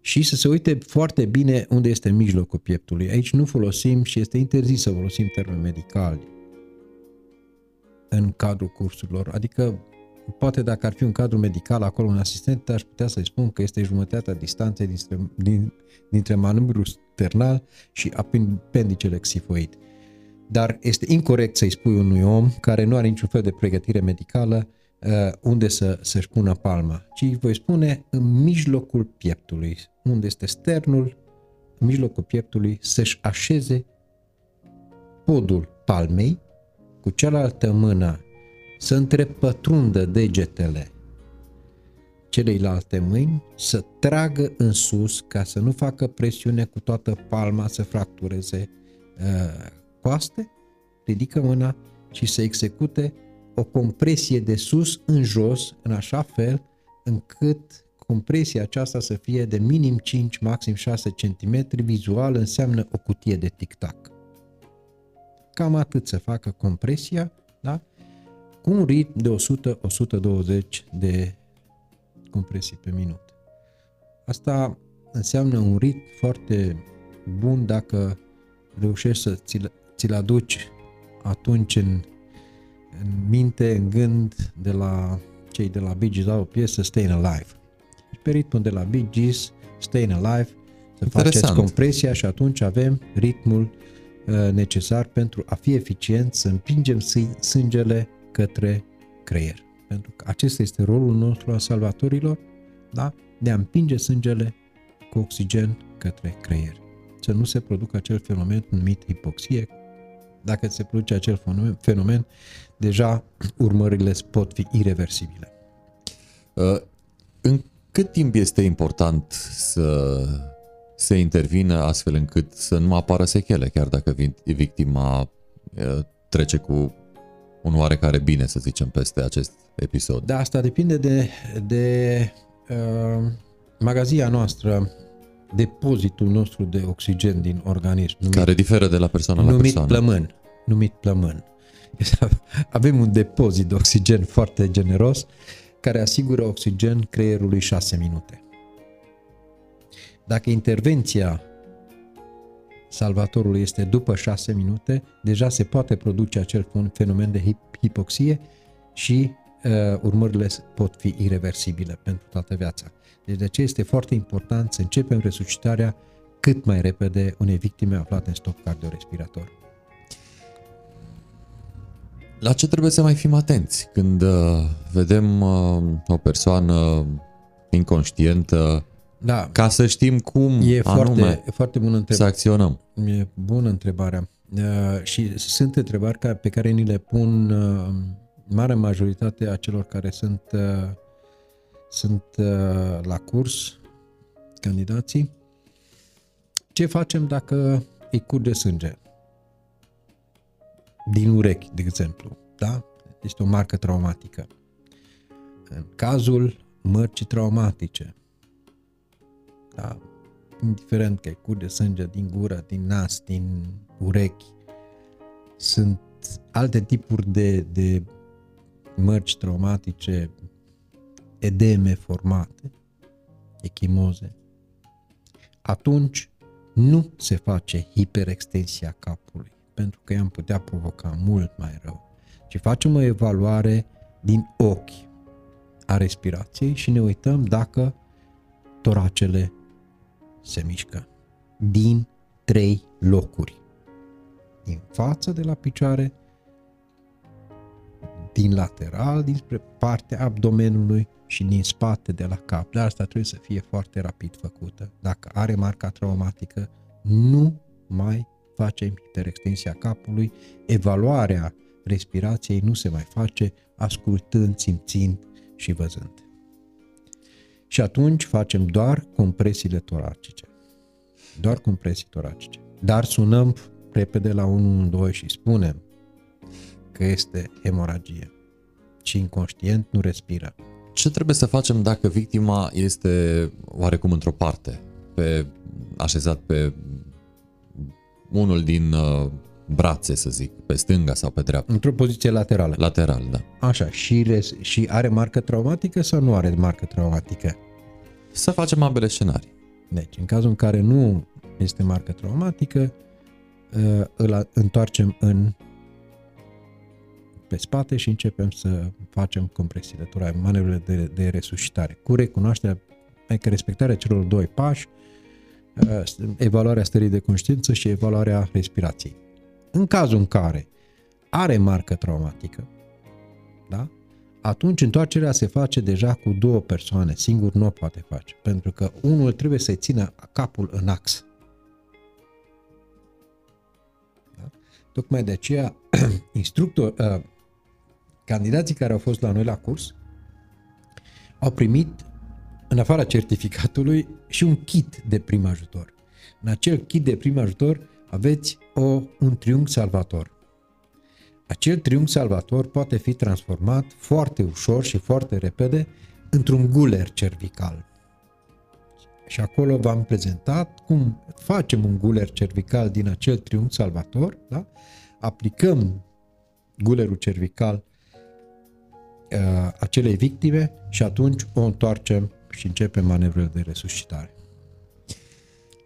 Și să se uite foarte bine unde este mijlocul pieptului. Aici nu folosim și este interzis să folosim termeni medicali în cadrul cursurilor. Adică, poate dacă ar fi un cadru medical acolo un asistent, aș putea să-i spun că este jumătatea distanței dintre, din, dintre manubrul sternal și apendicele xifoid. Dar este incorrect să-i spui unui om care nu are niciun fel de pregătire medicală uh, unde să, să-și pună palma, ci îi voi spune în mijlocul pieptului, unde este sternul, în mijlocul pieptului, să-și așeze podul palmei cu cealaltă mână să întrepătrundă degetele celeilalte mâini, să tragă în sus ca să nu facă presiune cu toată palma să fractureze uh, coaste, ridică mâna și să execute o compresie de sus în jos, în așa fel încât compresia aceasta să fie de minim 5, maxim 6 cm, vizual înseamnă o cutie de tic-tac. Cam atât să facă compresia, da? Cu un ritm de 100-120 de compresii pe minut. Asta înseamnă un ritm foarte bun dacă reușești să ți-l, ți-l aduci atunci în, în minte, în gând de la cei de la Bee Gees au o piesă Staying Alive. Și pe ritmul de la Bee Gees, Staying Alive, să faceți Interesant. compresia și atunci avem ritmul uh, necesar pentru a fi eficient să împingem sâ- sângele către creier. Pentru că acesta este rolul nostru al salvatorilor, da? de a împinge sângele cu oxigen către creier. Să nu se producă acel fenomen numit hipoxie. Dacă se produce acel fenomen, fenomen deja urmările pot fi irreversibile. Uh, în cât timp este important să se intervină astfel încât să nu apară sechele, chiar dacă victima uh, trece cu un oarecare bine, să zicem, peste acest episod? Da, asta depinde de, de uh, magazia noastră, depozitul nostru de oxigen din organism. Numit, care diferă de la persoană la numit persoană. Plămân, numit plămân. <laughs> Avem un depozit de oxigen foarte generos care asigură oxigen creierului 6 minute. Dacă intervenția salvatorului este după 6 minute, deja se poate produce acel fenomen de hipoxie și uh, urmările pot fi irreversibile pentru toată viața. Deci de aceea este foarte important să începem resuscitarea cât mai repede unei victime aflate în stop cardiorespirator. La ce trebuie să mai fim atenți când uh, vedem uh, o persoană inconștientă da. ca să știm cum e anume foarte, foarte bună întrebare. să acționăm? E bună întrebarea. Uh, și sunt întrebări ca, pe care ni le pun uh, marea majoritate a celor care sunt, uh, sunt uh, la curs, candidații. Ce facem dacă îi curge sânge? Din urechi, de exemplu. Da? Este o marcă traumatică. În cazul mărcii traumatice, da? indiferent că îi curge sânge din gură, din nas, din urechi, sunt alte tipuri de, de mărci traumatice, edeme formate, echimoze, atunci nu se face hiperextensia capului, pentru că i-am putea provoca mult mai rău, ci facem o evaluare din ochi a respirației și ne uităm dacă toracele se mișcă din trei locuri. Din față de la picioare, din lateral, dinspre partea abdomenului și din spate de la cap. Dar asta trebuie să fie foarte rapid făcută. Dacă are marca traumatică, nu mai facem hiperextensia capului, evaluarea respirației nu se mai face ascultând, simțind și văzând. Și atunci facem doar compresiile toracice. Doar compresii toracice. Dar sunăm repede la 112 și spunem că este hemoragie și inconștient nu respiră. Ce trebuie să facem dacă victima este oarecum într-o parte, pe, așezat pe unul din uh, brațe, să zic, pe stânga sau pe dreapta? Într-o poziție laterală. Lateral, da. Așa, și, res- și are marcă traumatică sau nu are marcă traumatică? Să facem ambele scenarii. Deci, în cazul în care nu este marcă traumatică, uh, îl întoarcem în pe spate și începem să facem compresiile turare, manevrele de, de resuscitare, cu recunoașterea, adică respectarea celor doi pași, uh, evaluarea stării de conștiință și evaluarea respirației. În cazul în care are marcă traumatică, da? atunci întoarcerea se face deja cu două persoane, singur nu o poate face, pentru că unul trebuie să-i țină capul în ax. Da? Tocmai de aceea, <clears throat> instructor, uh, candidații care au fost la noi la curs au primit, în afara certificatului, și un kit de prim ajutor. În acel kit de prim ajutor aveți o, un triunghi salvator. Acel triunghi salvator poate fi transformat foarte ușor și foarte repede într-un guler cervical. Și acolo v-am prezentat cum facem un guler cervical din acel triunghi salvator, da? aplicăm gulerul cervical uh, acelei victime și atunci o întoarcem și începem manevrele de resuscitare.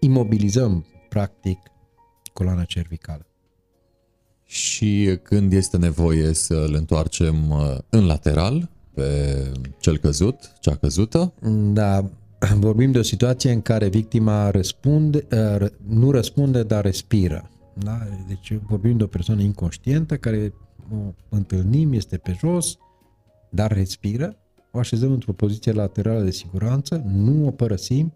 Imobilizăm, practic, coloana cervicală. Și când este nevoie să îl întoarcem uh, în lateral, pe cel căzut, cea căzută? Da, <clears throat> vorbim de o situație în care victima răspunde, uh, nu răspunde, dar respiră. Da? Deci vorbim de o persoană inconștientă care o întâlnim, este pe jos, dar respiră, o așezăm într-o poziție laterală de siguranță, nu o părăsim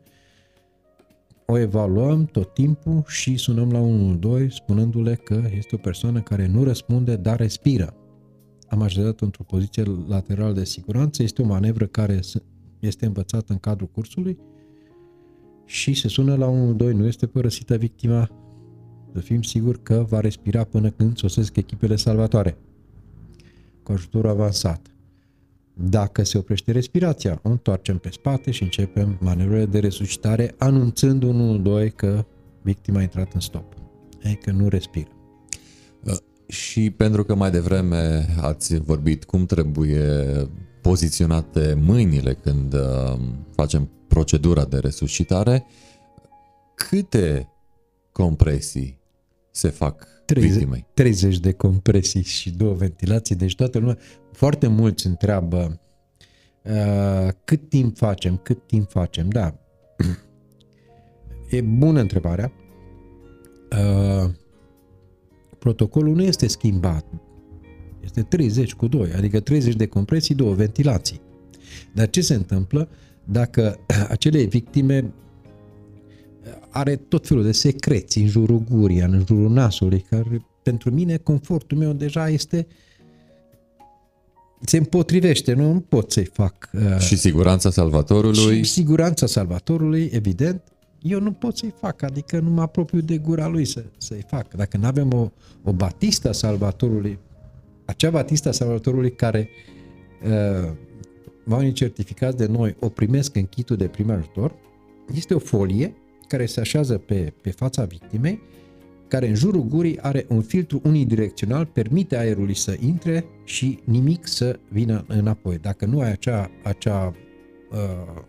o evaluăm tot timpul și sunăm la 112 spunându-le că este o persoană care nu răspunde, dar respiră. Am așezat într-o poziție laterală de siguranță, este o manevră care este învățată în cadrul cursului și se sună la 112, nu este părăsită victima, să fim siguri că va respira până când sosesc echipele salvatoare cu ajutor avansat. Dacă se oprește respirația, o întoarcem pe spate și începem manevrele de resuscitare, anunțând 1-2 că victima a intrat în stop, adică nu respiră. Uh, și pentru că mai devreme ați vorbit cum trebuie poziționate mâinile când uh, facem procedura de resuscitare, câte compresii se fac 30, victimei? 30 de compresii și două ventilații, deci toată lumea, foarte mulți întreabă uh, cât timp facem, cât timp facem, da. E bună întrebarea. Uh, protocolul nu este schimbat. Este 30 cu 2, adică 30 de compresii, două ventilații. Dar ce se întâmplă dacă acele victime are tot felul de secreți în jurul gurii, în jurul nasului, care pentru mine confortul meu deja este se împotrivește, nu, nu pot să-i fac. Uh, și siguranța salvatorului. Și siguranța salvatorului, evident, eu nu pot să-i fac, adică nu mă apropiu de gura lui să, să-i fac. Dacă nu avem o, o batista salvatorului, acea batista salvatorului care uh, oamenii certificați de noi o primesc în kitul de prim ajutor, este o folie care se așează pe, pe fața victimei, care în jurul gurii are un filtru unidirecțional, permite aerului să intre și nimic să vină înapoi. Dacă nu ai acea, acea uh,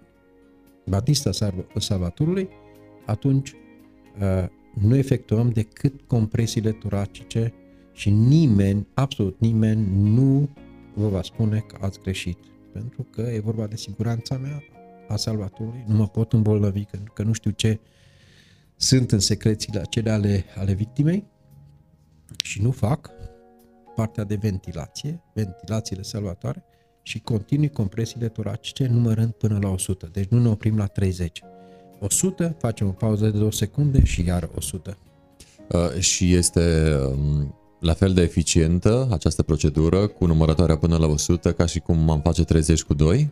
batista salvatorului, atunci uh, nu efectuăm decât compresiile toracice și nimeni, absolut nimeni, nu vă va spune că ați greșit. Pentru că e vorba de siguranța mea, a salvatorului, nu mă pot îmbolnăvi, pentru că nu știu ce sunt în secrețiile acelea ale, ale victimei și nu fac partea de ventilație, ventilațiile salvatoare și continui compresiile toracice numărând până la 100. Deci nu ne oprim la 30. 100, facem o pauză de 2 secunde și iar 100. Uh, și este um, la fel de eficientă această procedură cu numărătoarea până la 100 ca și cum am face 30 cu 2?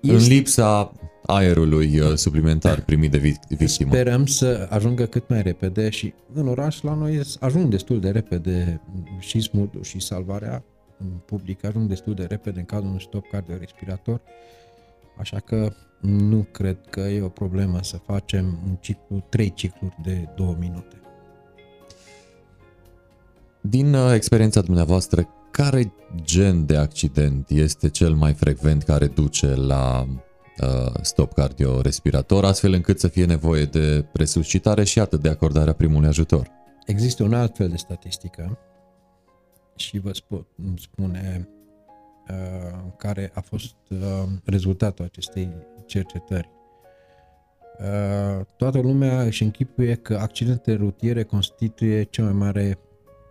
Este... În lipsa aerului uh, suplimentar primit de victimă. Sperăm să ajungă cât mai repede și în oraș la noi ajung destul de repede și smurtul și salvarea în public ajung destul de repede în cazul unui stop cardiorespirator, așa că nu cred că e o problemă să facem un ciclu, trei cicluri de două minute. Din uh, experiența dumneavoastră, care gen de accident este cel mai frecvent care duce la uh, stop cardiorespirator, astfel încât să fie nevoie de resuscitare și atât de acordarea primului ajutor? Există un alt fel de statistică și vă spun, spune uh, care a fost uh, rezultatul acestei cercetări. Uh, toată lumea își închipuie că accidentele rutiere constituie cea mai mare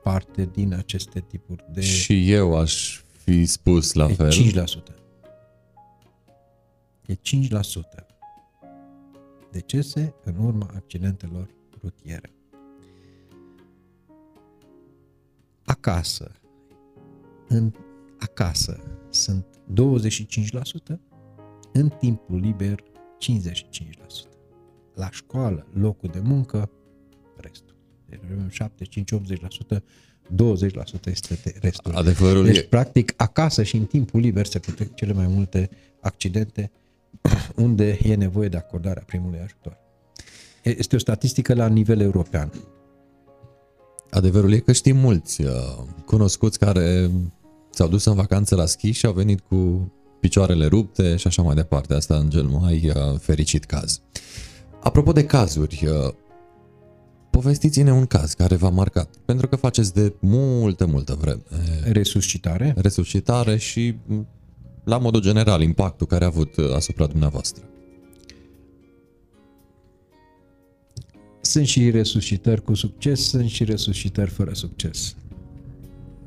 parte din aceste tipuri de... Și eu aș fi spus la e fel. 5%. E 5% decese în urma accidentelor rutiere. Acasă, în acasă sunt 25%, în timpul liber 55%. La școală, locul de muncă, restul. 75-80%, 20% este restul. Adevărul deci, e... practic, acasă și în timpul liber se petrec cele mai multe accidente unde e nevoie de acordarea primului ajutor. Este o statistică la nivel european. Adevărul e că știm mulți uh, cunoscuți care s-au dus în vacanță la schi și au venit cu picioarele rupte și așa mai departe. Asta în cel mai uh, fericit caz. Apropo de cazuri, uh, povestiți-ne un caz care v-a marcat, pentru că faceți de multă, multă vreme. Resuscitare? Resuscitare și, la modul general, impactul care a avut asupra dumneavoastră. Sunt și resuscitări cu succes, sunt și resuscitări fără succes.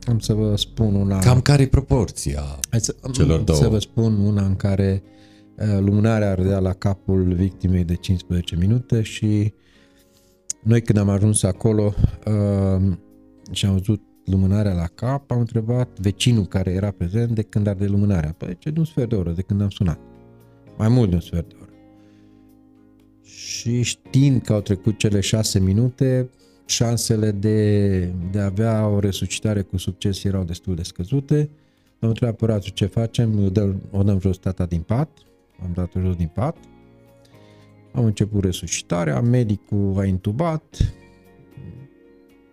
Am să vă spun una... Cam care e proporția Hai să, celor două? Să vă spun una în care Uh, lumânarea ardea la capul victimei de 15 minute și noi când am ajuns acolo uh, și am văzut lumânarea la cap, am întrebat vecinul care era prezent de când arde lumânarea. Păi ce de un sfert de oră, de când am sunat. Mai mult de un sfert de oră. Și știind că au trecut cele șase minute, șansele de, de a avea o resuscitare cu succes erau destul de scăzute. Am întrebat apăratul ce facem, o dăm, o dăm jos tata din pat, am dat-o jos din pat, am început resuscitarea, medicul a intubat,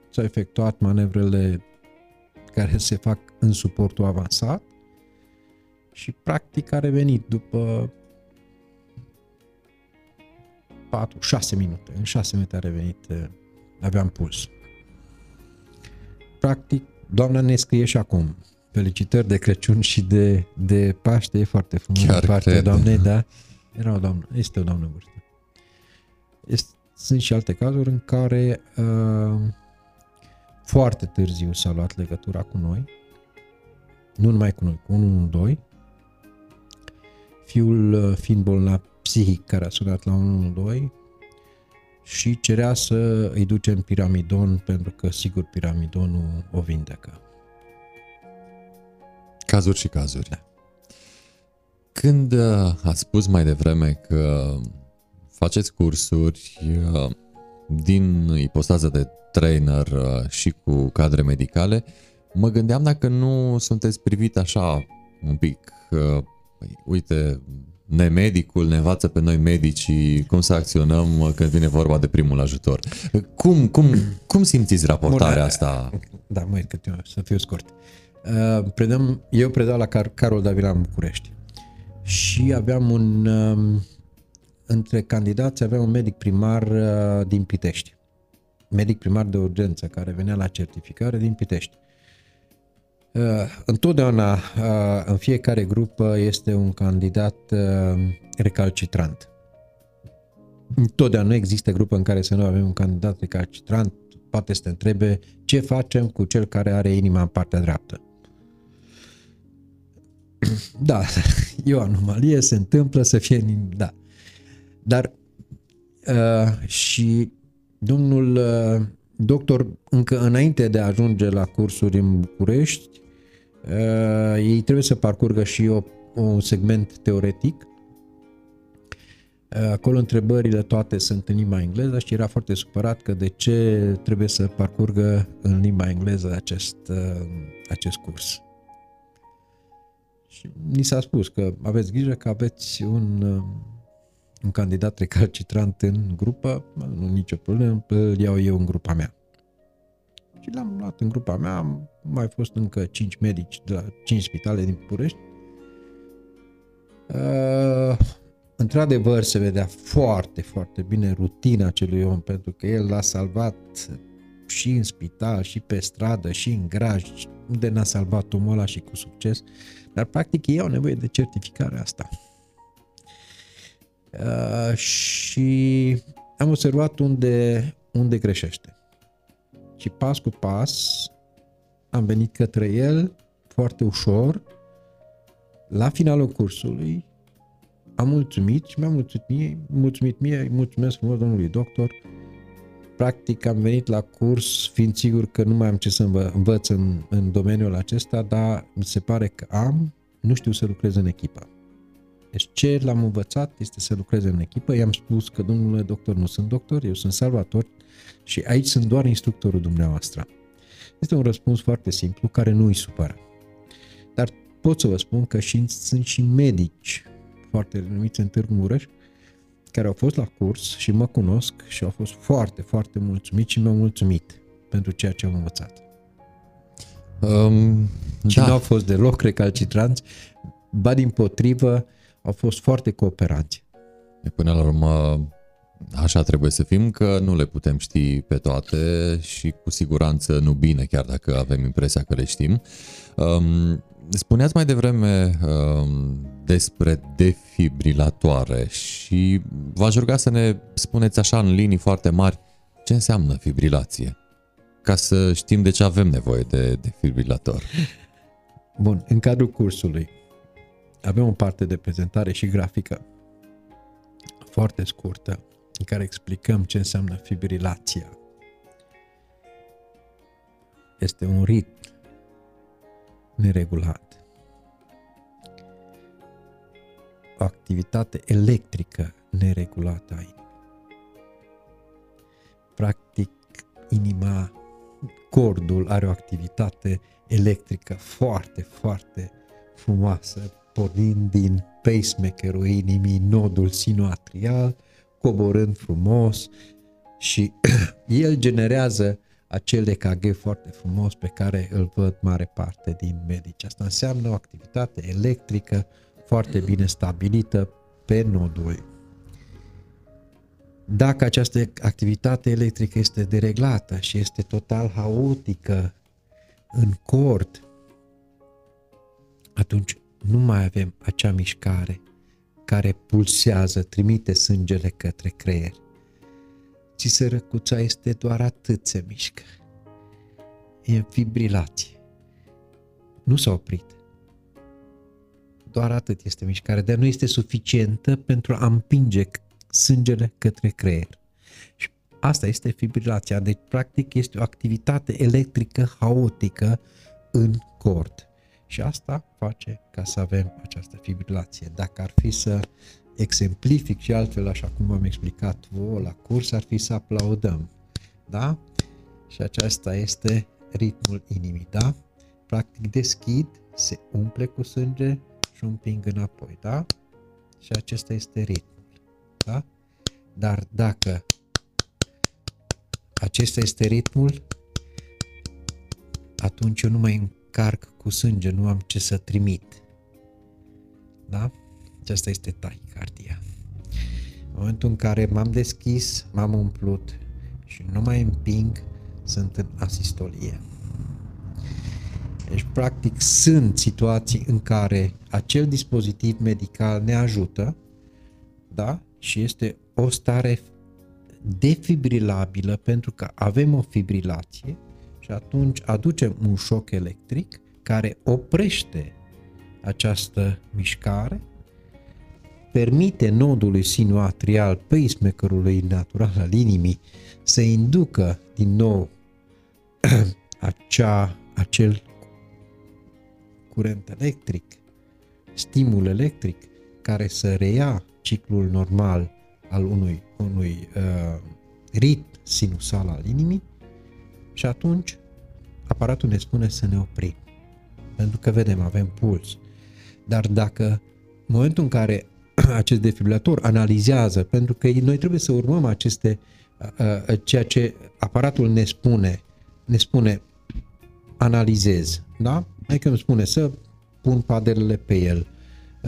s-au efectuat manevrele care se fac în suportul avansat și practic a revenit după 4, 6 minute. În 6 minute a revenit, aveam puls. Practic, doamna ne scrie și acum. Felicitări de Crăciun și de, de Paște, e foarte frumos Chiar partea cred. doamnei, da? Era o doamnă, este o doamnă vârstă. Este, sunt și alte cazuri în care uh, foarte târziu s-a luat legătura cu noi, nu numai cu noi, cu 112, fiul uh, fiind bolnav psihic care a sunat la 112 și cerea să îi ducem piramidon pentru că sigur piramidonul o vindecă. Cazuri și cazuri. Da. Când uh, ați spus mai devreme că faceți cursuri uh, din ipostază de trainer uh, și cu cadre medicale, mă gândeam dacă nu sunteți privit așa un pic, uh, păi, uite, nemedicul ne învață pe noi medicii cum să acționăm uh, când vine vorba de primul ajutor. Cum, cum, cum simțiți raportarea Bun, asta? Da, măi, cât eu, să fiu scurt. Uh, predăm, eu predau la Car- Carol Davila în București și aveam un, uh, între candidați aveam un medic primar uh, din Pitești. Medic primar de urgență care venea la certificare din Pitești. Uh, întotdeauna, uh, în fiecare grupă, este un candidat uh, recalcitrant. Întotdeauna nu există grupă în care să nu avem un candidat recalcitrant, poate să te întrebe ce facem cu cel care are inima în partea dreaptă. <clears throat> Da, <laughs> e o anomalie, se întâmplă să fie... Da. Dar uh, și domnul uh, doctor, încă înainte de a ajunge la cursuri în București, uh, ei trebuie să parcurgă și o, un segment teoretic. Uh, acolo întrebările toate sunt în limba engleză și era foarte supărat că de ce trebuie să parcurgă în limba engleză acest, uh, acest curs. Și ni s-a spus că aveți grijă că aveți un, uh, un candidat recalcitrant în grupă, nu nicio problemă, îl iau eu în grupa mea. Și l-am luat în grupa mea, am mai fost încă 5 medici de la 5 spitale din București. Uh, într-adevăr se vedea foarte, foarte bine rutina acelui om, pentru că el l-a salvat și în spital, și pe stradă, și în graj, unde n-a salvat omul ăla și cu succes, dar practic ei au nevoie de certificarea asta. Uh, și am observat unde, unde greșește. Și pas cu pas am venit către el foarte ușor. La finalul cursului am mulțumit și mi-am mulțumit mie, mulțumit mie, îi mulțumesc frumos domnului doctor. Practic am venit la curs fiind sigur că nu mai am ce să învă- învăț în, în domeniul acesta, dar mi se pare că am, nu știu să lucrez în echipă. Deci ce l-am învățat este să lucrez în echipă. I-am spus că domnule doctor nu sunt doctor, eu sunt salvator și aici sunt doar instructorul dumneavoastră. Este un răspuns foarte simplu care nu îi supără. Dar pot să vă spun că și, sunt și medici foarte renumiți în Târgu Mureș care au fost la curs și mă cunosc și au fost foarte, foarte mulțumiți și mi-au mulțumit pentru ceea ce am învățat. Um, Și da. nu au fost deloc recalcitranți, ba din potrivă, au fost foarte cooperanți. Până la urmă, așa trebuie să fim, că nu le putem ști pe toate și cu siguranță nu bine, chiar dacă avem impresia că le știm. Um, spuneați mai devreme um, despre defibrilatoare și v-aș ruga să ne spuneți așa în linii foarte mari ce înseamnă fibrilație, ca să știm de ce avem nevoie de defibrilator. Bun, în cadrul cursului avem o parte de prezentare și grafică foarte scurtă în care explicăm ce înseamnă fibrilația. Este un ritm neregulat. O activitate electrică neregulată a inimii. Practic, inima, cordul are o activitate electrică foarte, foarte frumoasă, pornind din pacemaker-ul inimii, nodul sinuatrial, coborând frumos și <clears throat> el generează acel EKG foarte frumos pe care îl văd mare parte din medici. Asta înseamnă o activitate electrică foarte bine stabilită pe nodul. Dacă această activitate electrică este dereglată și este total haotică în cord, atunci nu mai avem acea mișcare care pulsează, trimite sângele către creier. Ci sărăcuța este doar atât se mișcă. E în fibrilație. Nu s-a oprit. Doar atât este mișcare, dar nu este suficientă pentru a împinge sângele către creier. Și asta este fibrilația, deci practic este o activitate electrică haotică în cord. Și asta face ca să avem această fibrilație. Dacă ar fi să exemplific și altfel, așa cum am explicat vouă la curs, ar fi să aplaudăm. Da? Și aceasta este ritmul inimii, da? Practic deschid, se umple cu sânge și împing înapoi, da? Și acesta este ritmul, da? Dar dacă acesta este ritmul, atunci eu nu mai încarc cu sânge, nu am ce să trimit. Da? Aceasta este tachicardia. În momentul în care m-am deschis, m-am umplut și nu mai împing, sunt în asistolie. Deci, practic, sunt situații în care acel dispozitiv medical ne ajută, da? Și este o stare defibrilabilă pentru că avem o fibrilație și atunci aducem un șoc electric care oprește această mișcare, permite nodului sinuatrial, pacemaker-ului natural al inimii, să inducă din nou <clears throat> acea, acel curent electric, stimul electric, care să reia ciclul normal al unui, unui uh, ritm sinusal al inimii și atunci aparatul ne spune să ne oprim. Pentru că vedem, avem puls. Dar dacă în momentul în care <clears throat> acest defibrilator analizează, pentru că noi trebuie să urmăm aceste, ceea ce aparatul ne spune, ne spune analizez, da? Adică îmi spune să pun paderele pe el,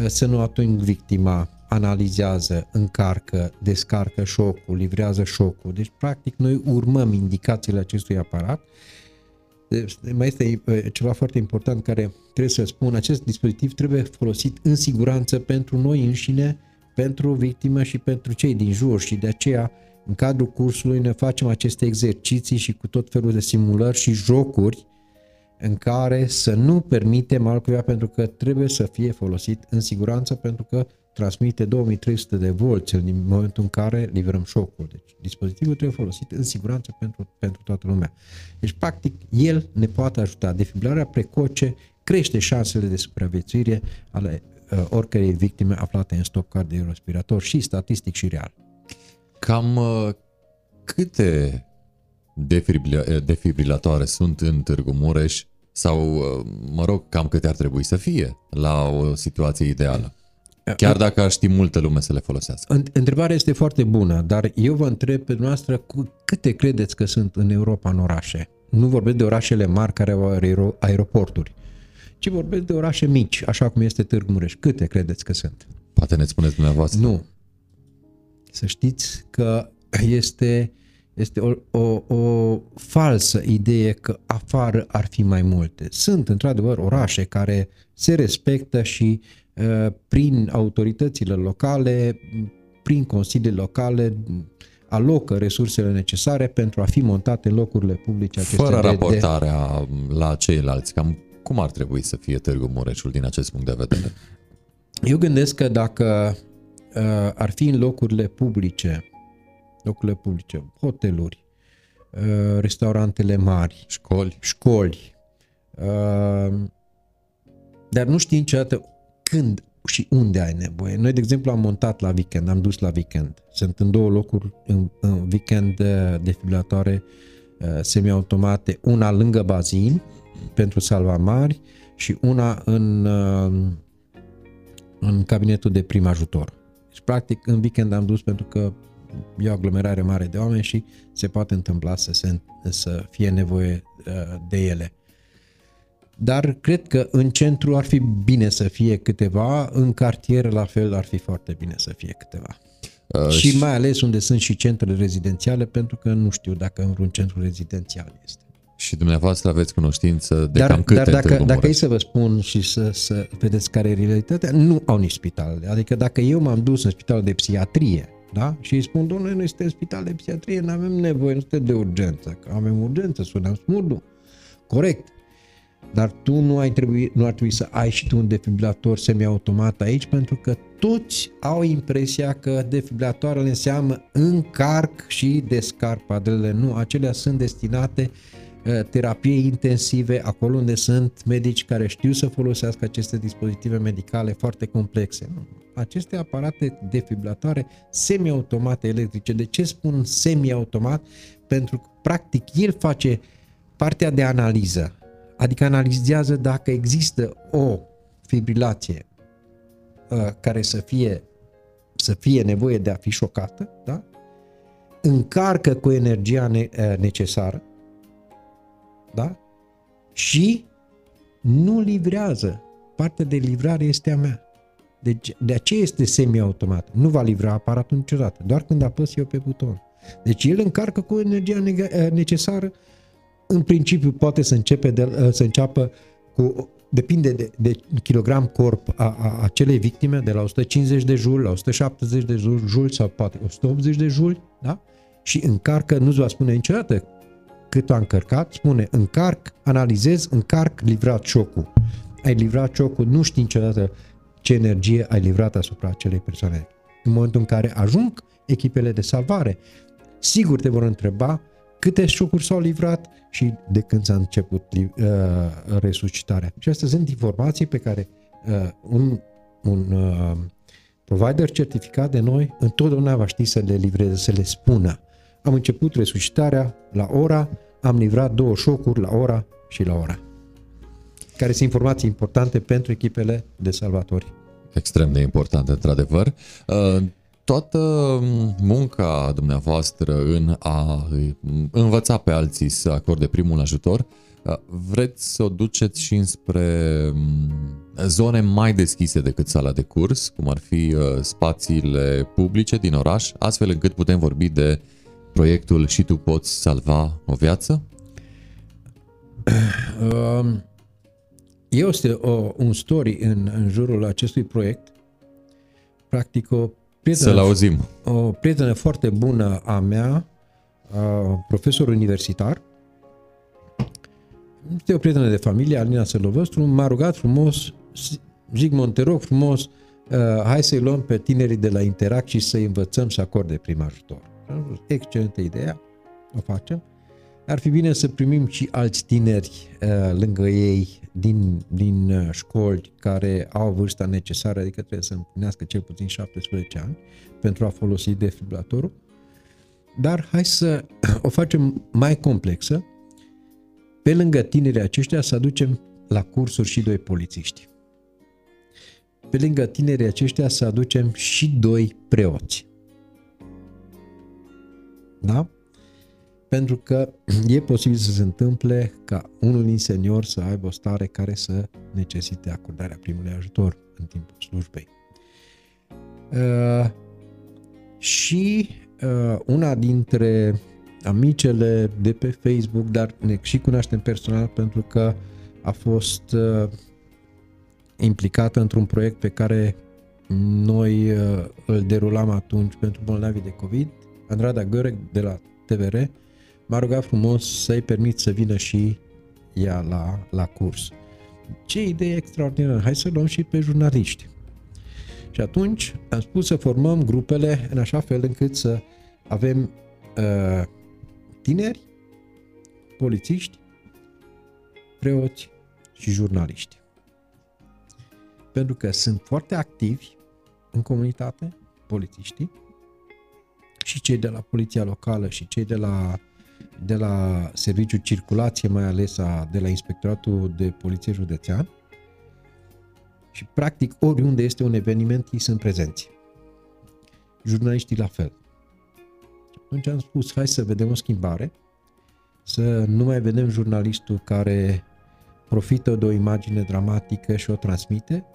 să nu ating victima, analizează, încarcă, descarcă șocul, livrează șocul. Deci, practic, noi urmăm indicațiile acestui aparat mai este ceva foarte important care trebuie să spun, acest dispozitiv trebuie folosit în siguranță pentru noi înșine, pentru victimă și pentru cei din jur și de aceea în cadrul cursului ne facem aceste exerciții și cu tot felul de simulări și jocuri în care să nu permitem altcuiva pentru că trebuie să fie folosit în siguranță pentru că transmite 2300 de volți în momentul în care livrăm șocul. Deci dispozitivul trebuie folosit în siguranță pentru, pentru toată lumea. Deci, practic, el ne poate ajuta. Defibrilarea precoce crește șansele de supraviețuire ale uh, oricărei victime aflate în stop cardiorespirator și statistic și real. Cam uh, câte defibrila- defibrilatoare sunt în Târgu Mureș sau, uh, mă rog, cam câte ar trebui să fie la o situație ideală? Chiar dacă ar ști multă lume să le folosească. Întrebarea este foarte bună, dar eu vă întreb pe dumneavoastră cu câte credeți că sunt în Europa în orașe? Nu vorbesc de orașele mari care au aeroporturi, ci vorbesc de orașe mici, așa cum este Târgu Mureș. Câte credeți că sunt? Poate ne spuneți dumneavoastră. Nu. Să știți că este, este o, o, o falsă idee că afară ar fi mai multe. Sunt, într-adevăr, orașe care se respectă și uh, Uh, prin autoritățile locale, prin consiliile locale, alocă resursele necesare pentru a fi montate în locurile publice acestea. Fără de, raportarea de... la ceilalți, cam cum ar trebui să fie Târgu Mureșul din acest punct de vedere? Eu gândesc că dacă uh, ar fi în locurile publice, locurile publice, hoteluri, uh, restaurantele mari, Școli. școli, uh, dar nu știi niciodată când și unde ai nevoie. Noi, de exemplu, am montat la weekend, am dus la weekend. Sunt în două locuri în, în weekend uh, defibrilatoare uh, semiautomate, una lângă bazin pentru salvamari și una în, uh, în cabinetul de prim ajutor. Deci, practic, în weekend am dus pentru că e o aglomerare mare de oameni și se poate întâmpla să, se, să fie nevoie uh, de ele. Dar cred că în centru ar fi bine să fie câteva, în cartier la fel ar fi foarte bine să fie câteva. Uh, Și mai ales unde sunt și centrele rezidențiale, pentru că nu știu dacă în vreun centru rezidențial este. și dumneavoastră aveți cunoștință de dar, cam câte dar dacă, Târgu dacă e Mureș? să vă spun și să, să vedeți care e realitatea, nu au nici spital. Adică dacă eu m-am dus în spitalul de psihiatrie, da? Și îi spun, domnule, noi suntem spital de psihiatrie, nu avem nevoie, nu suntem de urgență, că avem urgență, sunăm smurdu. Corect. Dar tu nu, ai trebui, nu ar trebui să ai și tu un defibrilator semiautomat aici, pentru că toți au impresia că defibrilatoarele înseamnă încarc și descarc padrele. Nu, acelea sunt destinate uh, terapiei intensive, acolo unde sunt medici care știu să folosească aceste dispozitive medicale foarte complexe. Nu. Aceste aparate defibrilatoare semiautomate electrice. De ce spun semiautomat? Pentru că, practic, el face partea de analiză, adică analizează dacă există o fibrilație uh, care să fie să fie nevoie de a fi șocată, da? încarcă cu energia ne, uh, necesară da? și nu livrează. Partea de livrare este a mea. Deci, de aceea este semi-automat. Nu va livra aparatul niciodată, doar când apăs eu pe buton. Deci el încarcă cu energia neg- uh, necesară. În principiu poate să, începe de, uh, să înceapă cu depinde de, de kilogram corp a, a acelei victime, de la 150 de juli la 170 de juli, juli sau poate 180 de juli, da? Și încarcă, nu-ți va spune niciodată cât a încărcat, spune încarc, analizez, încarc, livrat șocul. Ai livrat șocul, nu știi niciodată ce energie ai livrat asupra acelei persoane. În momentul în care ajung echipele de salvare, sigur te vor întreba câte șocuri s-au livrat și de când s-a început uh, resuscitarea. Și astea sunt informații pe care uh, un, un uh, provider certificat de noi întotdeauna va ști să le livreze, să le spună. Am început resuscitarea la ora, am livrat două șocuri la ora și la ora. Care sunt informații importante pentru echipele de salvatori. Extrem de important, într-adevăr. Uh, Toată munca dumneavoastră în a învăța pe alții să acorde primul ajutor, uh, vreți să o duceți și înspre mm, zone mai deschise decât sala de curs, cum ar fi uh, spațiile publice din oraș, astfel încât putem vorbi de proiectul Și tu poți salva o viață? Um, Este o, un story în, în jurul acestui proiect. Practic o prietenă, Să-l auzim. o prietenă foarte bună a mea, a, profesor universitar, este o prietenă de familie, Alina Sălovăstru, m-a rugat frumos, Zigmund, te rog frumos, uh, hai să-i luăm pe tinerii de la Interact și să-i învățăm să acorde prim ajutor. Am zis, Excelentă ideea, o facem. Ar fi bine să primim și alți tineri uh, lângă ei din, din uh, școli care au vârsta necesară, adică trebuie să împlinească cel puțin 17 ani pentru a folosi defibrilatorul. Dar hai să <clears throat> o facem mai complexă. Pe lângă tinerii aceștia să aducem la cursuri și doi polițiști. Pe lângă tinerii aceștia să aducem și doi preoți. Da? Pentru că e posibil să se întâmple ca unul din seniori să aibă o stare care să necesite acordarea primului ajutor în timpul slujbei. Uh, și uh, una dintre amicele de pe Facebook, dar ne și cunoaștem personal pentru că a fost uh, implicată într-un proiect pe care noi uh, îl derulam atunci pentru bolnavii de COVID. Andrada Gărec de la TVR m-a rugat frumos să-i permit să vină și ea la, la curs. Ce idee extraordinară! Hai să luăm și pe jurnaliști. Și atunci am spus să formăm grupele în așa fel încât să avem uh, tineri, polițiști, preoți și jurnaliști. Pentru că sunt foarte activi în comunitate, polițiștii, și cei de la poliția locală și cei de la, de la serviciul circulație, mai ales a, de la inspectoratul de poliție județean, și practic oriunde este un eveniment, ei sunt prezenți. Jurnaliștii la fel. Atunci am spus, hai să vedem o schimbare, să nu mai vedem jurnalistul care profită de o imagine dramatică și o transmite,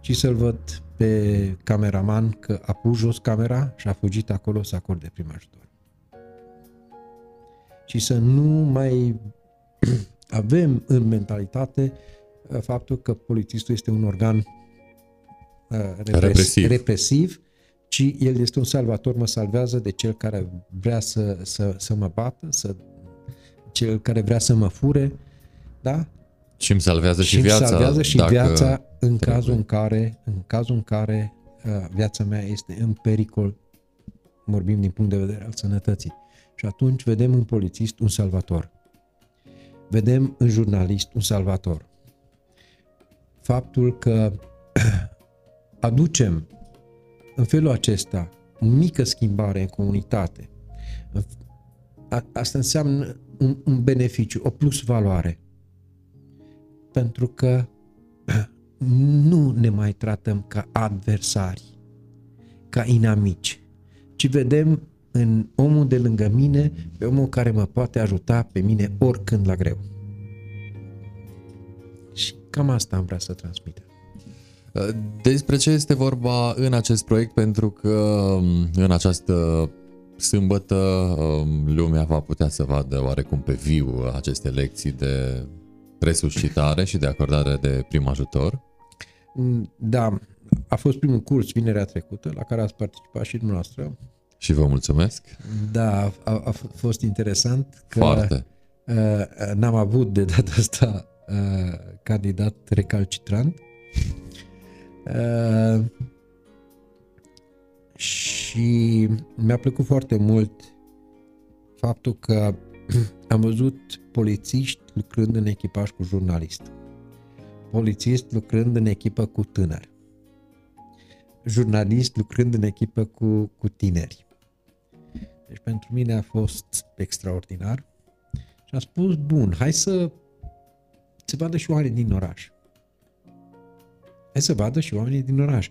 ci să-l văd pe cameraman că a pus jos camera și a fugit acolo să acorde prim ajutor. Și să nu mai <clears throat> avem în mentalitate uh, faptul că polițistul este un organ uh, repres- represiv. represiv, ci el este un salvator, mă salvează de cel care vrea să, să, să mă bată, să, cel care vrea să mă fure, da? Și îmi salvează și, și viața. salvează și viața în trebuie. cazul în care, în cazul în care uh, viața mea este în pericol, vorbim din punct de vedere al sănătății. Și atunci vedem în polițist un salvator. Vedem în jurnalist un salvator. Faptul că <clears throat> aducem în felul acesta o mică schimbare în comunitate, asta înseamnă un, un beneficiu, o plus valoare pentru că <clears throat> nu ne mai tratăm ca adversari, ca inamici, ci vedem în omul de lângă mine pe omul care mă poate ajuta pe mine oricând la greu. Și cam asta am vrea să transmitem. Despre ce este vorba în acest proiect? Pentru că în această sâmbătă um, lumea va putea să vadă oarecum pe viu aceste lecții de resuscitare și de acordare de prim ajutor. Mm, da, a fost primul curs vinerea trecută la care ați participat și dumneavoastră. Și vă mulțumesc. Da, a, a fost interesant că Foarte. Uh, n-am avut de data asta uh, candidat recalcitrant. Uh, și mi-a plăcut foarte mult faptul că am văzut polițiști lucrând în echipaj cu jurnalist, polițist lucrând în echipă cu tânăr, jurnalist lucrând în echipă cu, cu tineri. Deci pentru mine a fost extraordinar și am spus, bun, hai să se vadă și oamenii din oraș. Hai să vadă și oamenii din oraș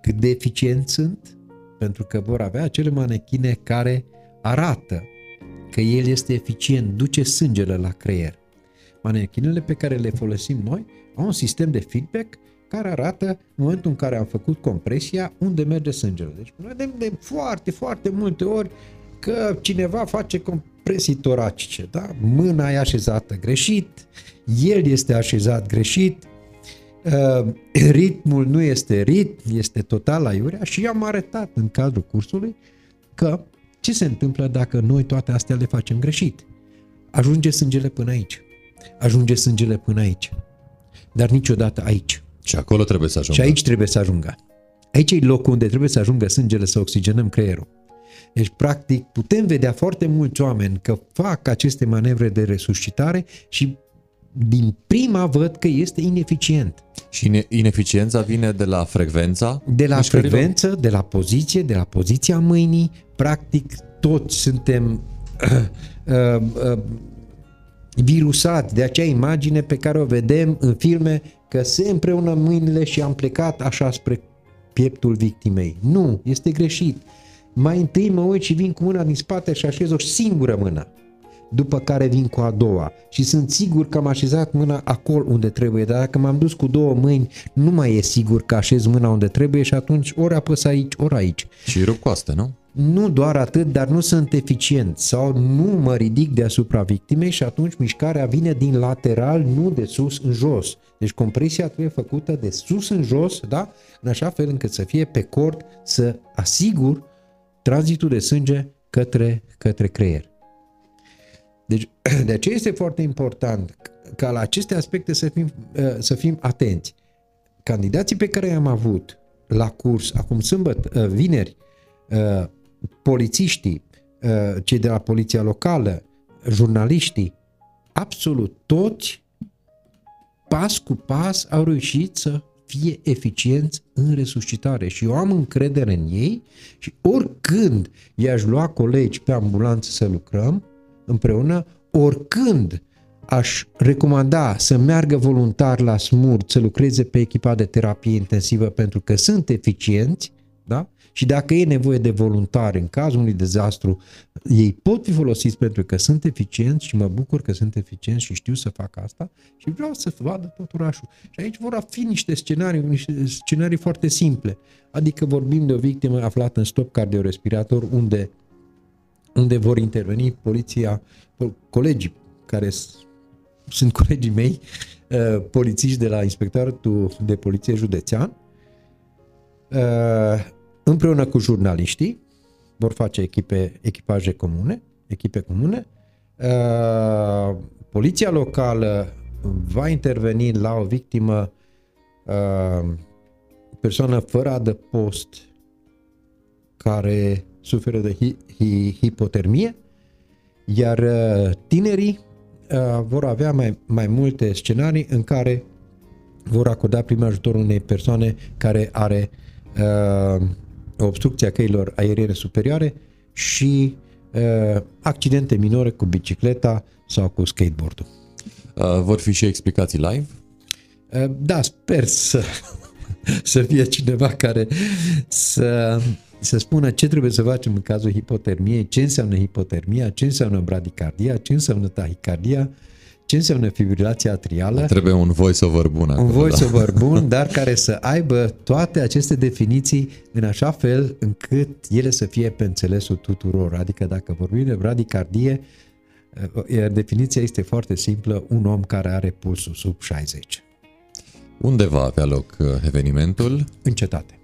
cât de eficienți sunt, pentru că vor avea acele manechine care arată că el este eficient, duce sângele la creier. Manechinele pe care le folosim noi au un sistem de feedback care arată în momentul în care am făcut compresia unde merge sângele. Deci noi vedem de foarte, foarte multe ori că cineva face compresii toracice, da? Mâna e așezată greșit, el este așezat greșit, uh, ritmul nu este ritm, este total aiurea și am arătat în cadrul cursului că ce se întâmplă dacă noi toate astea le facem greșit? Ajunge sângele până aici. Ajunge sângele până aici. Dar niciodată aici. Și acolo trebuie să ajungă. Și aici trebuie să ajungă. Aici e locul unde trebuie să ajungă sângele să oxigenăm creierul. Deci, practic, putem vedea foarte mulți oameni că fac aceste manevre de resuscitare și din prima văd că este ineficient. Și ineficiența vine de la frecvența? De la frecvență, de la poziție, de la poziția mâinii. Practic, toți suntem <clears throat> uh, uh, uh, virusați de acea imagine pe care o vedem în filme că se împreună mâinile și am plecat așa spre pieptul victimei. Nu, este greșit. Mai întâi mă uit și vin cu mâna din spate și așez o singură mână după care vin cu a doua și sunt sigur că am așezat mâna acolo unde trebuie, dar dacă m-am dus cu două mâini, nu mai e sigur că așez mâna unde trebuie și atunci ori apăs aici, ori aici. Și rup coaste, nu? Nu doar atât, dar nu sunt eficient sau nu mă ridic deasupra victimei și atunci mișcarea vine din lateral, nu de sus în jos. Deci compresia trebuie făcută de sus în jos, da? În așa fel încât să fie pe cord, să asigur tranzitul de sânge către, către creier. Deci, <clears throat> de aceea este foarte important ca la aceste aspecte să fim, uh, să fim atenți. Candidații pe care i-am avut la curs, acum sâmbătă, vineri, polițiștii, cei de la poliția locală, jurnaliștii, absolut toți, pas cu pas, au reușit să fie eficienți în resuscitare și eu am încredere în ei și oricând i-aș lua colegi pe ambulanță să lucrăm împreună, oricând aș recomanda să meargă voluntar la SMUR să lucreze pe echipa de terapie intensivă pentru că sunt eficienți, da? Și dacă e nevoie de voluntari în cazul unui dezastru, ei pot fi folosiți pentru că sunt eficienți și mă bucur că sunt eficienți și știu să fac asta și vreau să vadă tot orașul. Și aici vor fi niște scenarii, niște scenarii foarte simple. Adică vorbim de o victimă aflată în stop cardiorespirator unde, unde vor interveni poliția, colegii care sunt colegii mei, uh, polițiști de la Inspectoratul de Poliție Județean, uh, împreună cu jurnaliștii, vor face echipe, echipaje comune, echipe comune. Uh, poliția locală va interveni la o victimă uh, persoană fără adăpost care suferă de hi, hi, hipotermie, iar uh, tinerii uh, vor avea mai, mai multe scenarii în care vor acorda prim ajutor unei persoane care are uh, obstrucția căilor aeriene superioare și uh, accidente minore cu bicicleta sau cu skateboardul. Uh, vor fi și explicații live? Uh, da, sper să, <laughs> să fie cineva care să, să spună ce trebuie să facem în cazul hipotermiei, ce înseamnă hipotermia, ce înseamnă bradicardia, ce înseamnă tahicardia, uh, ce înseamnă fibrilația atrială. Trebuie un voice-over bun acolo, Un voice-over da. bun, dar care să aibă toate aceste definiții în așa fel încât ele să fie pe înțelesul tuturor. Adică dacă vorbim de bradicardie, eh, definiția este foarte simplă, un om care are pulsul sub 60. Unde va avea loc eh, evenimentul? În cetate.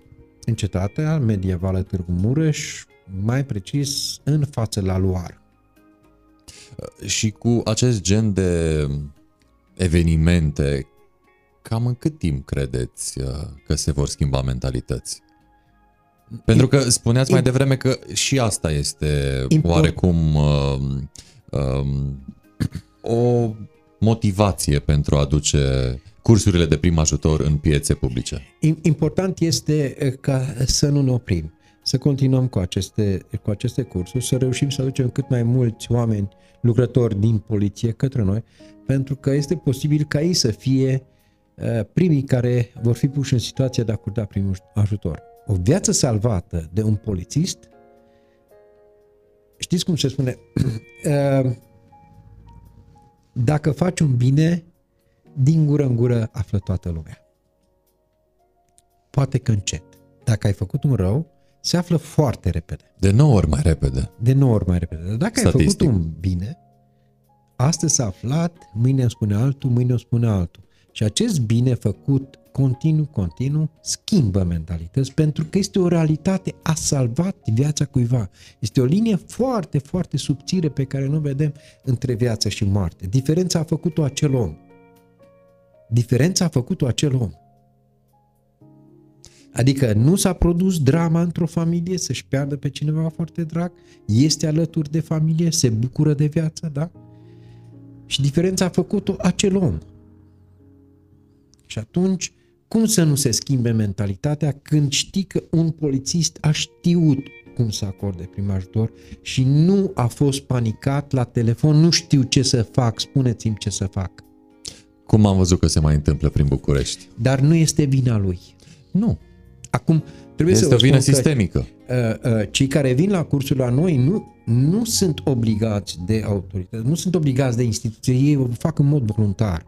În cetatea medievală Târgu Mureș, mai precis în față la Luar. Și cu acest gen de evenimente, cam în cât timp credeți uh, că se vor schimba mentalități? Pentru că spuneați mai devreme că și asta este oarecum uh, uh, o motivație pentru a aduce cursurile de prim ajutor în piețe publice. Important este uh, ca să nu ne oprim, să continuăm cu aceste, cu aceste cursuri, să reușim să aducem cât mai mulți oameni lucrători din poliție către noi, pentru că este posibil ca ei să fie uh, primii care vor fi puși în situația de a acorda primul ajutor. O viață salvată de un polițist, știți cum se spune, <clears throat> uh, dacă faci un bine, din gură în gură află toată lumea. Poate că încet. Dacă ai făcut un rău, se află foarte repede. De 9 ori mai repede. De 9 ori mai repede. Dacă Statistic. ai făcut un bine, astăzi s-a aflat, mâine îmi spune altul, mâine îmi spune altul. Și acest bine făcut continuu, continuu, schimbă mentalități pentru că este o realitate, a salvat viața cuiva. Este o linie foarte, foarte subțire pe care nu vedem între viață și moarte. Diferența a făcut-o acel om. Diferența a făcut-o acel om. Adică nu s-a produs drama într-o familie, să-și piardă pe cineva foarte drag, este alături de familie, se bucură de viață, da? Și diferența a făcut-o acel om. Și atunci, cum să nu se schimbe mentalitatea când știi că un polițist a știut cum să acorde prim ajutor și nu a fost panicat la telefon, nu știu ce să fac, spuneți-mi ce să fac. Cum am văzut că se mai întâmplă prin București. Dar nu este vina lui. Nu. Acum, trebuie este să o vină sistemică. Că, uh, uh, cei care vin la cursul la noi nu, nu sunt obligați de autorități, nu sunt obligați de instituție, ei o fac în mod voluntar.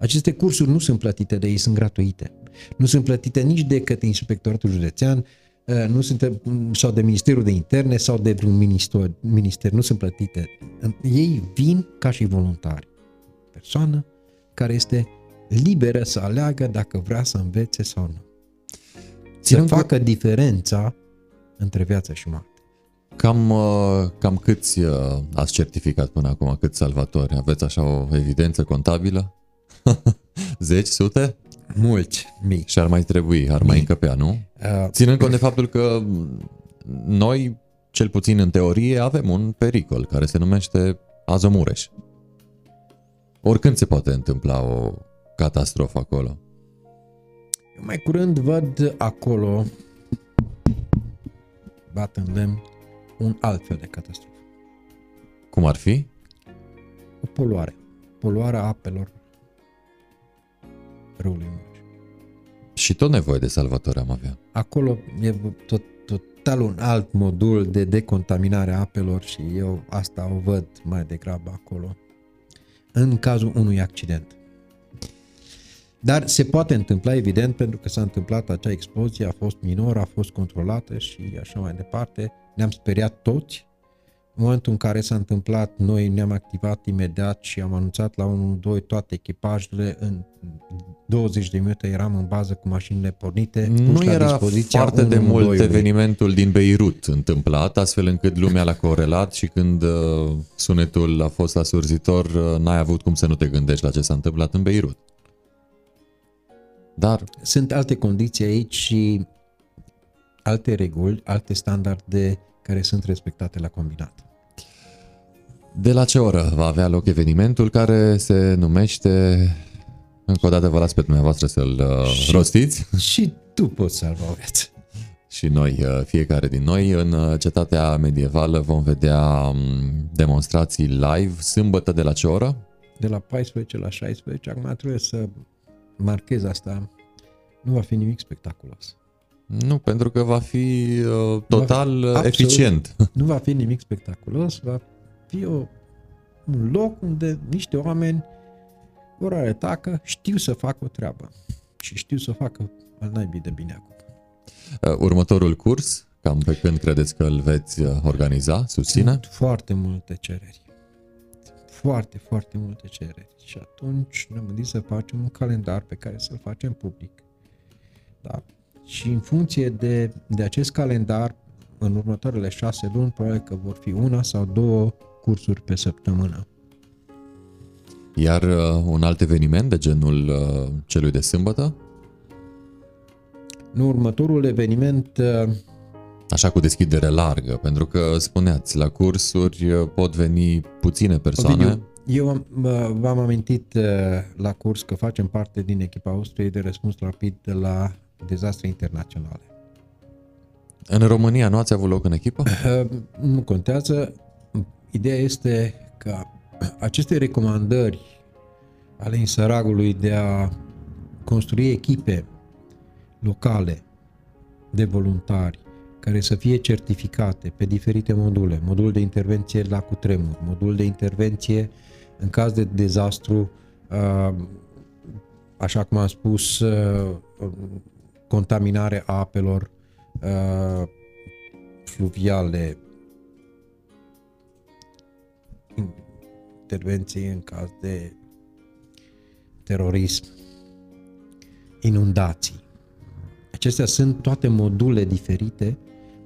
Aceste cursuri nu sunt plătite de ei, sunt gratuite. Nu sunt plătite nici de către Inspectoratul Județean, uh, nu sunt, sau de Ministerul de Interne sau de vreun minister, minister, nu sunt plătite. Ei vin ca și voluntari. Persoană care este liberă să aleagă dacă vrea să învețe sau nu. Ținând să facă diferența între viață și moarte. Cam, uh, cam câți uh, ați certificat până acum, câți salvatori? Aveți așa o evidență contabilă? <laughs> Zeci, sute? Mulți mii. Și ar mai trebui, ar mai încăpea, nu? Uh, Ținând cont de faptul că noi, cel puțin în teorie, avem un pericol care se numește Azomureș. Oricând se poate întâmpla o catastrofă acolo. Eu mai curând văd acolo, bat în lemn, un alt fel de catastrofă. Cum ar fi? O poluare. Poluarea apelor râului Mureș. Și tot nevoie de salvatori am avea. Acolo e tot, total un alt modul de decontaminare a apelor și eu asta o văd mai degrabă acolo. În cazul unui accident. Dar se poate întâmpla, evident, pentru că s-a întâmplat acea explozie, a fost minor, a fost controlată și așa mai departe. Ne-am speriat toți. În momentul în care s-a întâmplat, noi ne-am activat imediat și am anunțat la 1-2 toate echipajele. În 20 de minute eram în bază cu mașinile pornite. Nu puși la era dispoziția foarte de mult 112-ului. evenimentul din Beirut întâmplat, astfel încât lumea l-a corelat și când uh, sunetul a fost asurzitor, uh, n-ai avut cum să nu te gândești la ce s-a întâmplat în Beirut. Dar Sunt alte condiții aici și alte reguli, alte standarde care sunt respectate la combinat. de la ce oră va avea loc evenimentul care se numește... Încă o dată vă las pe dumneavoastră să-l uh, rostiți. Și tu poți salva o viață. <laughs> și noi, uh, fiecare din noi, în uh, cetatea medievală vom vedea um, demonstrații live sâmbătă de la ce oră? De la 14 la 16, acum trebuie să marchez asta. Nu va fi nimic spectaculos. Nu, pentru că va fi uh, total uh, absolut. eficient. <laughs> Nu va fi nimic spectaculos, va fi o, un loc unde niște oameni vor arăta că știu să facă o treabă. Și știu să o facă al naibii de bine acum. Uh, Următorul curs, cam pe când credeți că îl veți uh, organiza, susține? Sunt foarte multe cereri. Foarte, foarte multe cereri. Și atunci ne-am gândit să facem un calendar pe care să-l facem public. Da? Și în funcție de, de acest calendar, în următoarele șase luni, probabil că vor fi una sau două cursuri pe săptămână. Iar uh, un alt eveniment de genul uh, celui de sâmbătă, Nu, următorul eveniment, uh, așa cu deschidere largă, pentru că spuneați, la cursuri uh, pot veni puține persoane. Ovidiu, eu am, uh, v-am amintit uh, la curs că facem parte din echipa Austriei de răspuns rapid de la dezastre internaționale. În România nu ați avut loc în echipă? Uh, Nu contează. Ideea este că aceste recomandări ale Insăragului de a construi echipe locale de voluntari care să fie certificate pe diferite module, modul de intervenție la cutremur, modul de intervenție în caz de dezastru, uh, așa cum am spus, uh, contaminare a apelor uh, fluviale, intervenții în caz de terorism, inundații. Acestea sunt toate module diferite,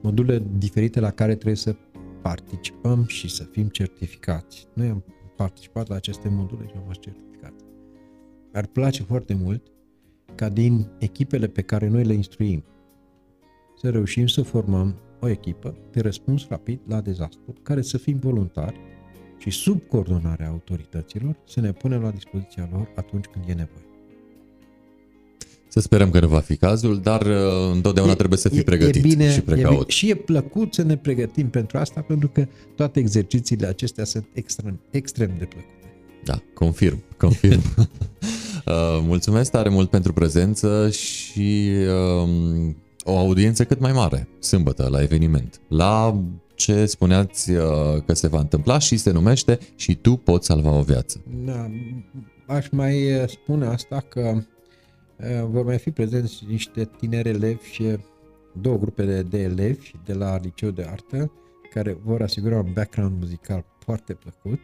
module diferite la care trebuie să participăm și să fim certificați. Noi am participat la aceste module și am fost certificați. Ar place foarte mult ca din echipele pe care noi le instruim să reușim să formăm o echipă de răspuns rapid la dezastru, care să fim voluntari și sub coordonarea autorităților să ne punem la dispoziția lor atunci când e nevoie. Să sperăm că nu va fi cazul, dar uh, întotdeauna trebuie să fii pregătit e bine, și E precaut. bine, și e plăcut să ne pregătim pentru asta, pentru că toate exercițiile acestea sunt extrem, extrem de plăcute. Da, confirm, confirm. <laughs> Uh, Mulțumesc tare mult pentru prezență și um, o audiență cât mai mare, sâmbătă, la eveniment. La ce spuneați uh, că se va întâmpla și se numește și tu poți salva o viață. Da, aș mai eh, spune asta că eh, vor mai fi prezenți niște tineri elevi și două grupe de, de elevi de la Liceu de Artă care vor asigura un background muzical foarte plăcut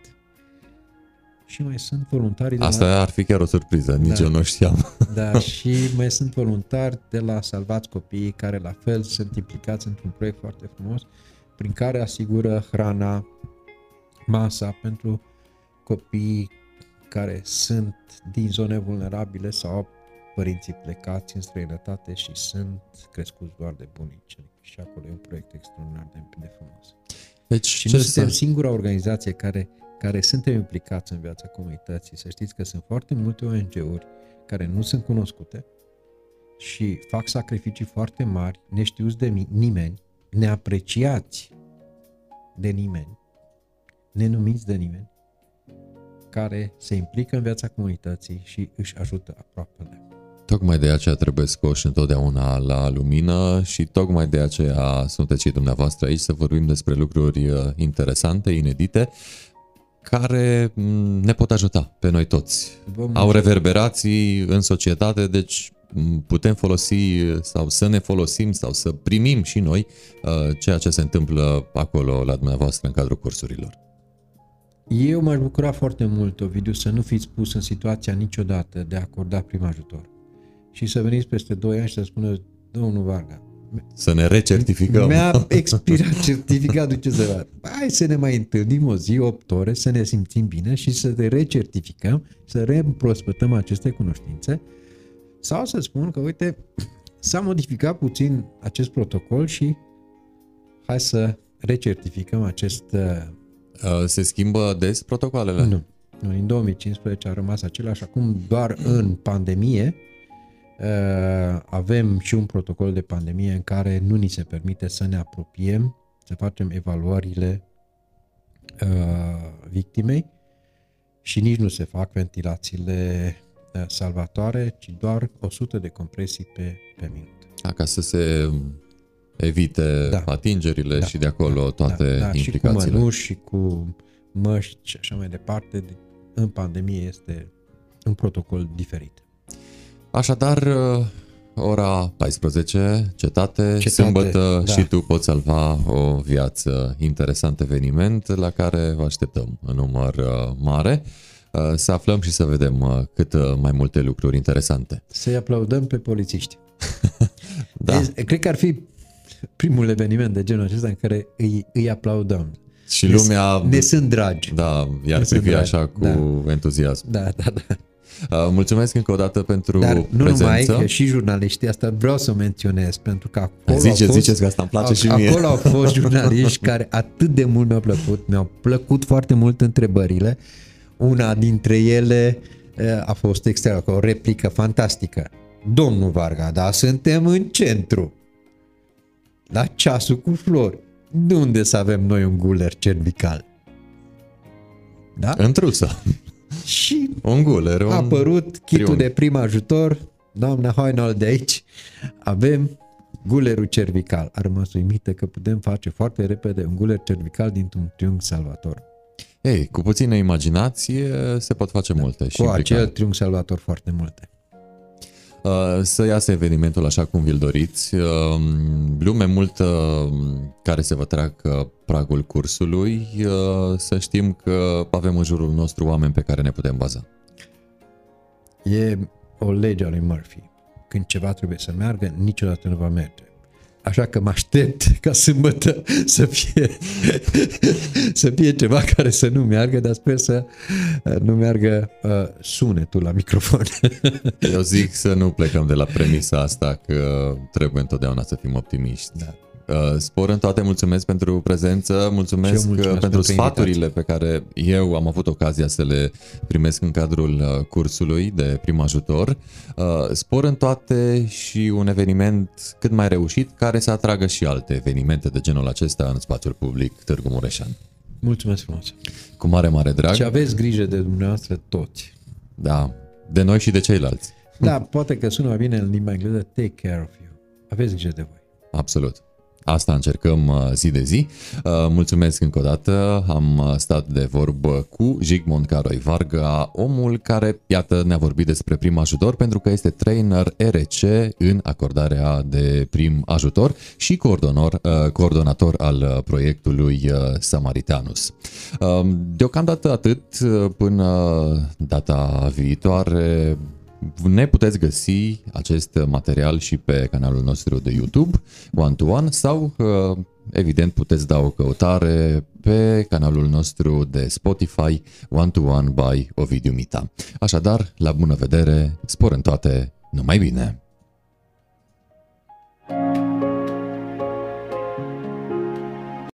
și mai sunt voluntari de Asta la, ar fi chiar o surpriză, nici Da. eu nu știam. <laughs> da, și mai sunt voluntari de la Salvați Copiii care la fel sunt implicați într-un proiect foarte frumos prin care asigură hrana, masa pentru copiii care sunt din zone vulnerabile sau au părinții plecați în străinătate și sunt crescuți doar de bunici. Și acolo e un proiect extraordinar de, de frumos. Deci, Și ce nu suntem să... singura organizație care, care suntem implicați în viața comunității. Să știți că sunt foarte multe ONG-uri care nu sunt cunoscute și fac sacrificii foarte mari, neștiuți de mi- nimeni, neapreciați de nimeni, nenumiți de nimeni, care se implică în viața comunității și își ajută aproapele. Tocmai de aceea trebuie scoși întotdeauna la lumină și tocmai de aceea sunteți și dumneavoastră aici să vorbim despre lucruri uh, interesante, inedite, care m, ne pot ajuta pe noi toți. Vă Au mulțumesc. reverberații în societate, deci m, putem folosi uh, sau să ne folosim sau să primim și noi uh, ceea ce se întâmplă acolo la dumneavoastră în cadrul cursurilor. Eu m-aș bucura foarte mult, Ovidiu, să nu fiți pus în situația niciodată de a acorda prim ajutor. Și să veniți peste 2 ani și să spună, domnul Varga, Să ne recertificăm. mi-a expirat certificatul ce să fac. Hai să ne mai întâlnim o zi, 8 ore, să ne simțim bine și să te recertificăm, să reîmprospătăm aceste cunoștințe sau să spun că, uite, s-a modificat puțin acest protocol și hai să recertificăm acest... uh, Uh, Se schimbă des protocoalele? Nu. nu. În 2015 a rămas același. Acum doar în pandemie uh, avem și un protocol de pandemie în care nu ni se permite să ne apropiem, să facem evaluările uh, victimei și nici nu se fac ventilațiile uh, salvatoare, ci doar 100 de compresii pe, pe minut. Da, ca să se evite Da. atingerile Da, și de acolo toate da, da, și cu implicațiile. mănuși și cu măști și așa mai departe. De- În pandemie este un protocol diferit. Așadar, uh, ora 14, cetate, Cetate, sâmbătă da. și tu poți salva o viață. Interesant eveniment la care vă așteptăm în număr uh, mare. Uh, Să aflăm și să vedem uh, cât uh, mai multe lucruri interesante. Să-i aplaudăm pe polițiști. <laughs> Da. Deci, Cred că ar fi primul eveniment de genul acesta în care îi, îi aplaudăm. Și Ne- lumea, Ne sunt dragi. da, iar ne sunt privi dragi. așa cu Da. entuziasm. Da, da, da. Uh, Mulțumesc încă o dată pentru Dar nu prezență. numai, că și jurnaliștii, asta vreau să o menționez, pentru că acolo Ziceți, au fost, ziceți că asta îmi place și mie. Acolo au fost jurnaliști care atât de mult mi-au plăcut, mi-au plăcut foarte mult întrebările. Una dintre ele eh, a fost extra, o replică fantastică. Domnul Varga, da, suntem în centru. La ceasul cu flori. De unde să avem noi un guler cervical? Da? Întrusă. Și Un guler, un... a apărut kitul triunghi. de prim ajutor, doamna Hoinal de aici, avem gulerul cervical. A rămas uimită că putem face foarte repede un guler cervical dintr-un triunghi salvator. Ei, cu puțină imaginație se pot face multe. Și Cu implicare. acel triunghi salvator foarte multe. Uh, Să iasă evenimentul așa cum vi-l doriți. Uh, Lume multă care se vă treacă pragul cursului. Uh, Să știm că avem în jurul nostru oameni pe care ne putem baza. E o lege a lui Murphy. Când ceva trebuie să meargă, niciodată nu va merge. Așa că mă aștept ca sâmbătă să fie, să fie ceva care să nu meargă, dar sper să uh, nu meargă uh, sunetul la microfon. Eu zic să nu plecăm de la premisa asta că trebuie întotdeauna să fim optimiști. Da. Uh, Spor în toate, mulțumesc pentru prezență, Și eu mulțumesc, mulțumesc uh, pentru pentru sfaturile pe care eu am avut ocazia să le primesc în cadrul uh, cursului de prim ajutor. Uh, Spor în toate și un eveniment cât mai reușit care să atragă și alte evenimente de genul acesta în spațiul public Târgu Mureșan. Mulțumesc frumos! Cu mare, mare drag. Și aveți grijă de dumneavoastră toți. Da, de noi și de ceilalți. Da, poate că sună mai bine în limba engleză, take care of you. Aveți grijă de voi. Absolut. Asta încercăm uh, zi de zi. Uh, Mulțumesc încă o dată. Am uh, stat de vorbă cu Jigmond Caroi Varga, omul care, iată, ne-a vorbit despre prim ajutor pentru că este trainer RC în acordarea de prim ajutor și coordonor, uh, coordonator al uh, proiectului uh, Samaritanus. Um, Deocamdată atât uh, până data viitoare. Ne puteți găsi acest material și pe canalul nostru de YouTube, One to One, sau uh, evident puteți da o căutare pe canalul nostru de Spotify, One to One by Ovidiu Mita. Așadar, la bună vedere, spor în toate, Numai bine!